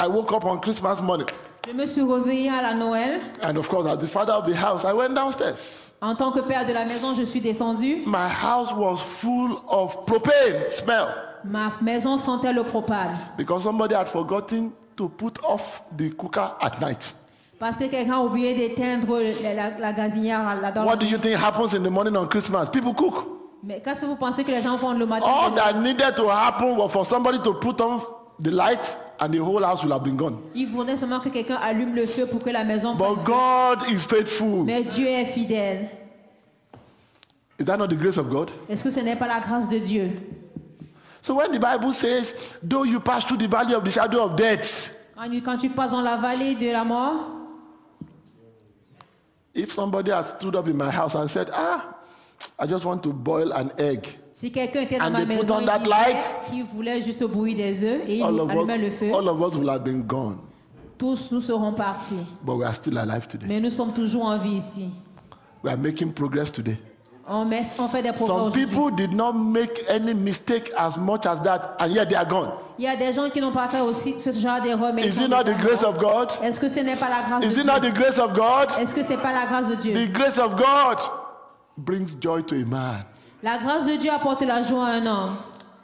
S1: I woke up on Christmas morning,
S2: je me suis réveillée à la Noël.
S1: and of course, as the father of the house, I went downstairs.
S2: En tant que père de la maison, je suis descendue.
S1: My house was full of propane smell
S2: Ma maison sentait le propane.
S1: because somebody had forgotten to put off the cooker at night.
S2: Parce que quelqu'un a oublié d'éteindre la, la- gazinière là dans
S1: What
S2: la
S1: do you think happens in the morning on Christmas? People cook.
S2: Mais qu'est-ce que vous pensez que les gens font le matin?
S1: All that needed to happen was for somebody to put on the light, and the whole house will have been gone.
S2: Il faudrait seulement que quelqu'un allume le feu pour que la maison
S1: But. God is faithful.
S2: Mais Dieu est fidèle.
S1: Is that not the grace of God?
S2: Est-ce que ce n'est pas la grâce de Dieu?
S1: So when the Bible says, though you pass through the valley of the shadow of death,
S2: quand, tu passes dans la vallée de la mort,
S1: if somebody had stood up in my house and said, ah, I just want to boil an egg,
S2: si quelqu'un était dans
S1: And
S2: ma
S1: they put
S2: maison
S1: on that light.
S2: voulait juste bouillir des œufs et il
S1: all of,
S2: allumait le
S1: us,
S2: feu,
S1: all of us will have been gone.
S2: tous nous serons partis.
S1: But we are still alive today.
S2: Mais nous sommes toujours en vie ici.
S1: We are making progress today.
S2: On, met- on fait des progrès
S1: Some people did not make any mistake as much as that, and yet they are gone.
S2: Il y a des gens qui n'ont pas fait aussi ce genre d'erreur,
S1: Is it not the grace of God?
S2: Est-ce que ce n'est pas la grâce
S1: Is
S2: de
S1: it not
S2: Dieu?
S1: the grace of God?
S2: Est-ce que c'est pas la grâce de Dieu?
S1: The grace of God brings joy to a man.
S2: La grâce de Dieu apporte la joie à un homme.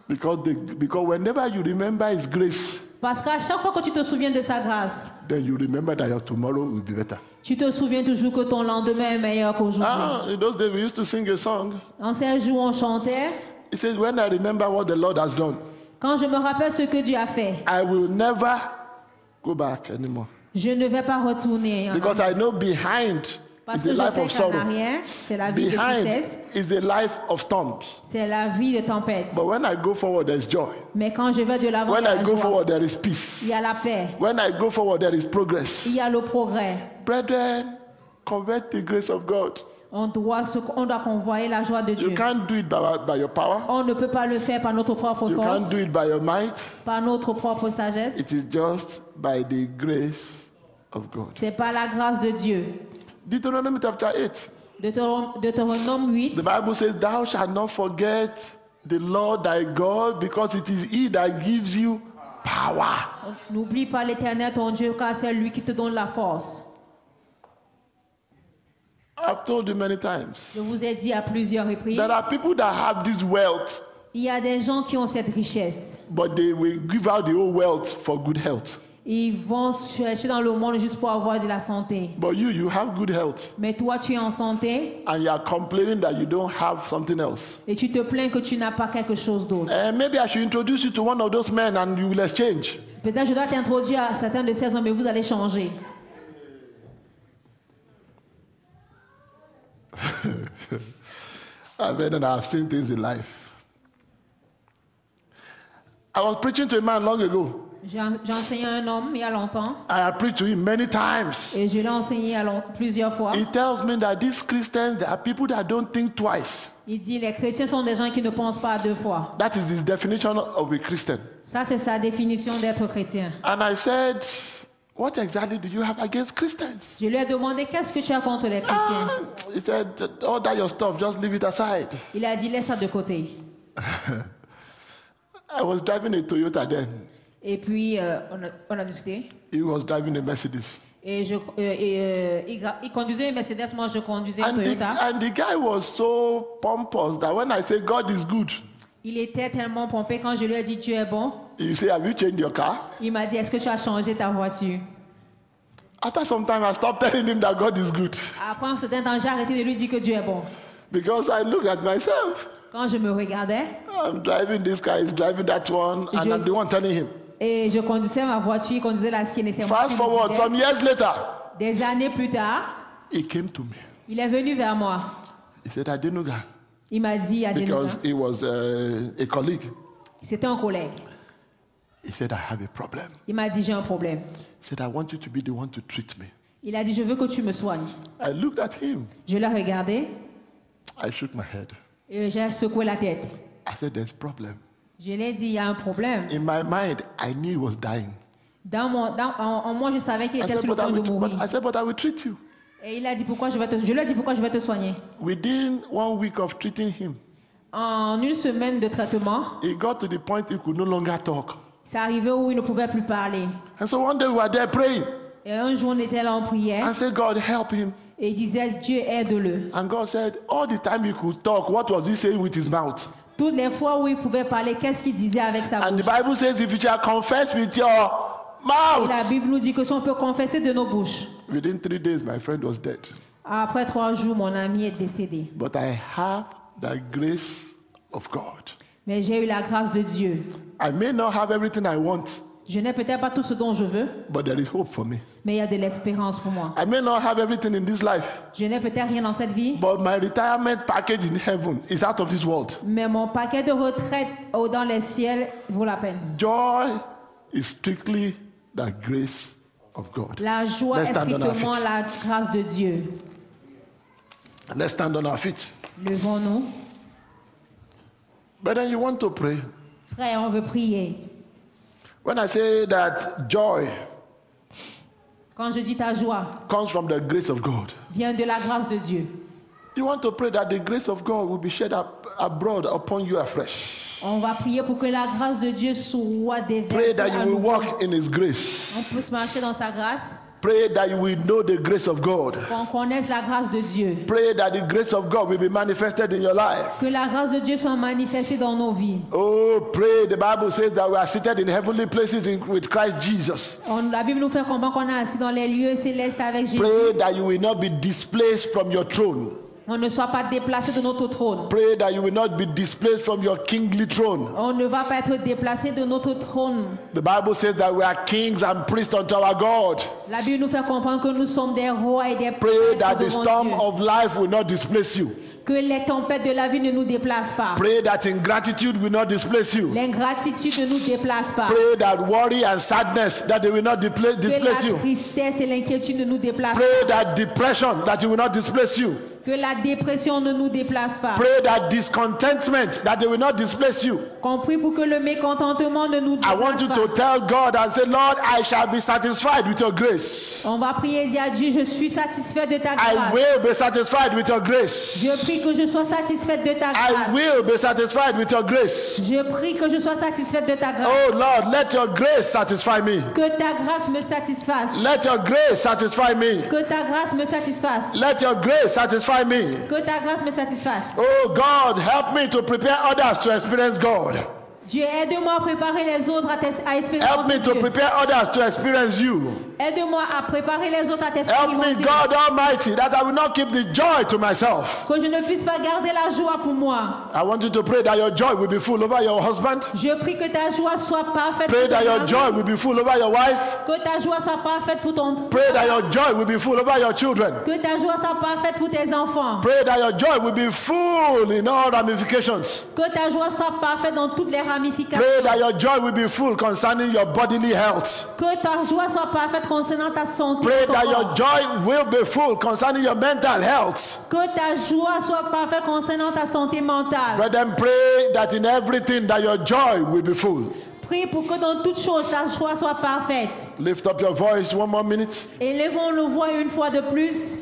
S1: Because, the, because whenever you remember His grace,
S2: Parce qu'à chaque fois que tu te souviens de sa grâce,
S1: then you remember that your tomorrow will be better.
S2: tu te souviens toujours que ton lendemain est meilleur qu'aujourd'hui.
S1: Ah, in those days we used to sing a song.
S2: En ces jours, on chantait.
S1: It says, When I remember what the Lord has done,
S2: Quand je me rappelle ce que Dieu a fait,
S1: I will never go back anymore.
S2: je ne vais pas retourner. en
S1: Because
S2: arrière.
S1: I know behind
S2: Parce
S1: is
S2: que je
S1: life
S2: sais
S1: of
S2: qu'en arrière, c'est la vie de
S1: Behind
S2: tristesse,
S1: is a life of storms.
S2: c'est la vie de tempête.
S1: But when I go forward, there's joy.
S2: Mais quand je vais de l'avant, il
S1: When
S2: y a
S1: I
S2: la
S1: go
S2: joie.
S1: forward, there is peace.
S2: Il y a la paix.
S1: When I go forward, there is progress.
S2: Il y a le progrès.
S1: Brethren, convert the grace of God.
S2: On doit, se- on doit convoyer la joie de
S1: You
S2: Dieu.
S1: can't do it by, by your power.
S2: On ne peut pas le faire par notre propre
S1: You
S2: force,
S1: can't do it by your might.
S2: par notre propre sagesse.
S1: It is just by the grace of God.
S2: C'est par la grâce de Dieu.
S1: Deuteronomy chapter 8.
S2: Deutéron- Deutéronome 8.
S1: The Bible says, Thou shalt not forget the Lord thy God, because it is he that gives you power.
S2: N'oublie pas l'éternel ton Dieu, car c'est lui qui te donne la force.
S1: I've told you many times.
S2: Je vous ai dit à plusieurs reprises,
S1: There are people that have this wealth,
S2: il y a des gens qui ont cette richesse.
S1: but they will give out the whole wealth for good health.
S2: Ils vont chercher dans le monde juste pour avoir de la santé.
S1: But you, you have good health,
S2: Mais toi, tu es en santé
S1: and you are complaining that you don't have something else.
S2: et tu te plains que tu n'as pas quelque chose d'autre.
S1: Uh, maybe I should introduce you to one of those men and you will exchange.
S2: Peut-être je dois t'introduire à certains de ces hommes, mais vous allez changer.
S1: I mean, and I've seen things in life. I was preaching to a man long ago.
S2: J'ai j'ai enseigné à un homme il y a longtemps
S1: I have preached to him many times.
S2: et je l'ai enseigné à long- plusieurs fois.
S1: He tells me that these Christians, there are people that don't think twice.
S2: Il dit les chrétiens sont des gens qui ne pensent pas à deux fois.
S1: That is his definition of a Christian.
S2: Ça, c'est sa définition d'être chrétien.
S1: And I said, What exactly do you have against Christians?
S2: Je lui ai demandé qu'est-ce que tu as contre les chrétiens?
S1: Ah, he said, All that your stuff, just leave it aside.
S2: Il a dit laisse ça de côté.
S1: I was driving a Toyota then.
S2: Et puis euh, on, a, on a discuté.
S1: He was driving a Mercedes.
S2: Et, je, euh, et, euh, il, il conduisait une Mercedes, moi je conduisais une
S1: And the,
S2: Toyota.
S1: and the guy was so pompous that when I say God is good,
S2: Il était tellement pompé quand je lui ai dit Dieu est bon.
S1: you say, Have you changed your car?
S2: Il m'a dit Est-ce que tu as changé ta voiture?
S1: After some time, I stopped telling him that God is good
S2: Après un certain temps, j'ai arrêté de lui dire que Dieu est bon.
S1: because I look at myself.
S2: Quand je me regardais
S1: I'm driving this car, he's driving that one, and
S2: Je-
S1: I'm the one telling him.
S2: Et je conduisais ma voiture, il conduisait la sienne et c'est moi
S1: Fast
S2: qui me
S1: forward,
S2: disais.
S1: some years later,
S2: Des années plus tard,
S1: he came to me.
S2: il est venu vers moi.
S1: He said, Adenuga,
S2: Il m'a dit à
S1: because he was uh, a colleague.
S2: c'était un collègue.
S1: He said, I have a problem.
S2: Il m'a dit j'ai un problème.
S1: He said, I want you to be the one to treat me.
S2: Il a dit je veux que tu me soignes.
S1: I looked at him.
S2: Je l'ai regardé
S1: I shook my head.
S2: et j'ai secoué la tête.
S1: I said, There's problem.
S2: Je lui ai dit il y a un problème.
S1: In my mind, I knew he was dying.
S2: Dans mon, dans- en, en moi, je savais qu'il
S1: I
S2: était
S1: said,
S2: sur le
S1: but I,
S2: point de
S1: will, but,
S2: mourir.
S1: I said, but I will treat you.
S2: Et il a dit pourquoi je vais te, je lui ai dit pourquoi je vais te soigner?
S1: Within one week of treating him,
S2: En une semaine de traitement,
S1: he got to the point he could no longer talk.
S2: c'est arrivé où il ne pouvait plus parler.
S1: And so one day we were there praying
S2: Et un jour, on était là en prière
S1: said, God, help him.
S2: et il disait Dieu aide-le.
S1: And God said, all the time he could talk, what was he saying with his mouth?
S2: Toutes les fois où il pouvait parler, qu'est-ce qu'il disait avec sa
S1: And the
S2: bouche?
S1: Bible says, if you shall confess with your
S2: Et la
S1: mouth.
S2: Bible nous dit que si on peut confesser de nos bouches.
S1: Within three days, my friend was dead.
S2: Après trois jours, mon ami est décédé.
S1: But I have the grace of God.
S2: Mais j'ai eu la grâce de Dieu.
S1: I may not have everything I want,
S2: Je n'ai peut-être pas tout ce dont je veux,
S1: but there is hope for me.
S2: mais il y a de l'espérance pour moi.
S1: I may not have everything in this life,
S2: Je n'ai peut-être rien dans cette vie,
S1: but my retirement package in heaven is out of this world.
S2: mais mon paquet de retraite au- dans les ciels vaut la peine.
S1: Joy is strictly the grace of God.
S2: La joie
S1: Let's
S2: est
S1: stand on our
S2: strictement
S1: feet.
S2: la grâce de Dieu.
S1: Let's stand on our feet.
S2: Levons-nous.
S1: Brethren, you want to pray?
S2: Frère, on veut prier.
S1: When I say that joy
S2: Quand je dis ta joie,
S1: comes from the grace of God,
S2: vient de la grâce de Dieu.
S1: you want to pray that the grace of God will be shed up abroad upon you afresh.
S2: On va prier pour que la grâce de Dieu soit
S1: Pray
S2: déversée
S1: that
S2: à
S1: you will
S2: nouveau.
S1: walk in His grace.
S2: On puisse marcher dans sa grâce,
S1: Pray that you will know the grace of God.
S2: qu'on connaisse la grâce de Dieu.
S1: Pray that the grace of God will be manifested in your life.
S2: Que la grâce de Dieu soit manifestée dans nos vies.
S1: Oh, pray. The Bible says that we are seated in heavenly places in, with Christ Jesus.
S2: On- la Bible nous fait comprendre qu'on est assis dans les lieux célestes avec Jésus.
S1: Pray that you will not be displaced from your throne.
S2: On ne soit pas déplacé de notre trône.
S1: Pray that you will not be displaced from your kingly throne.
S2: On ne va pas être déplacé de notre trône.
S1: The Bible says that we are kings and priests unto our God.
S2: La Bible nous fait comprendre que nous sommes des rois et des
S1: Pray
S2: prêtres
S1: that the storm
S2: Dieu.
S1: of life will not displace you.
S2: Que les tempêtes de la vie ne nous déplacent pas.
S1: Pray that ingratitude will not displace you.
S2: L'ingratitude ne nous déplace pas.
S1: Pray that worry and sadness that they will not dipla-
S2: Que la
S1: displace you.
S2: tristesse et l'inquiétude ne nous déplacent pas.
S1: Pray that depression that it will not displace you.
S2: Que la dépression ne nous déplace pas.
S1: Pray that discontentment that they will not displace you.
S2: Qu'on prie pour que le mécontentement ne nous
S1: I want
S2: déplace
S1: you
S2: pas.
S1: to tell God and say, Lord, I shall be satisfied with your grace.
S2: On va prier et dire à Dieu, je suis satisfait de ta
S1: I
S2: grâce.
S1: will be satisfied with your grace.
S2: Je prie que je sois satisfaite de ta
S1: I
S2: grâce.
S1: will be satisfied with your grace.
S2: Je prie que je sois satisfaite de ta grâce.
S1: Oh Lord, let your grace satisfy me.
S2: Que ta grâce me satisfasse.
S1: Let your grace satisfy me.
S2: Que ta grâce me satisfasse.
S1: Let your grace satisfy me.
S2: Que ta grâce me satisfasse.
S1: Oh God, help me to prepare others to experience God.
S2: Dieu, aide-moi à préparer les autres à, à
S1: Help
S2: expérimenter
S1: me to
S2: Dieu.
S1: prepare others to experience you.
S2: Aide-moi à préparer les autres à
S1: Help me,
S2: t'expérimenter.
S1: God Almighty, that I will not keep the joy to myself.
S2: Que je ne puisse pas garder la joie pour moi.
S1: I want you to pray that your joy will be full over your husband.
S2: Je prie que ta joie soit parfaite
S1: Pray
S2: pour
S1: that
S2: ton
S1: your
S2: mari.
S1: joy will be full over your wife.
S2: Que ta joie soit parfaite pour ton
S1: Pray that your joy will be full over your children.
S2: Que ta joie soit parfaite pour tes enfants.
S1: Pray that your joy will be full in all ramifications.
S2: Que ta joie soit parfaite dans toutes les ramifications.
S1: Pray that your joy will be full concerning your bodily health.
S2: Que ta joie soit parfaite concernant ta santé.
S1: Pray that your joy will be full concerning your mental health.
S2: Que ta joie soit parfaite concernant ta santé mentale.
S1: Brethren, pray that in everything that your joy will be full.
S2: Prie pour que dans toutes choses ta joie soit parfaite.
S1: Lift up your voice one more minute.
S2: Élevons nos voix une fois de plus.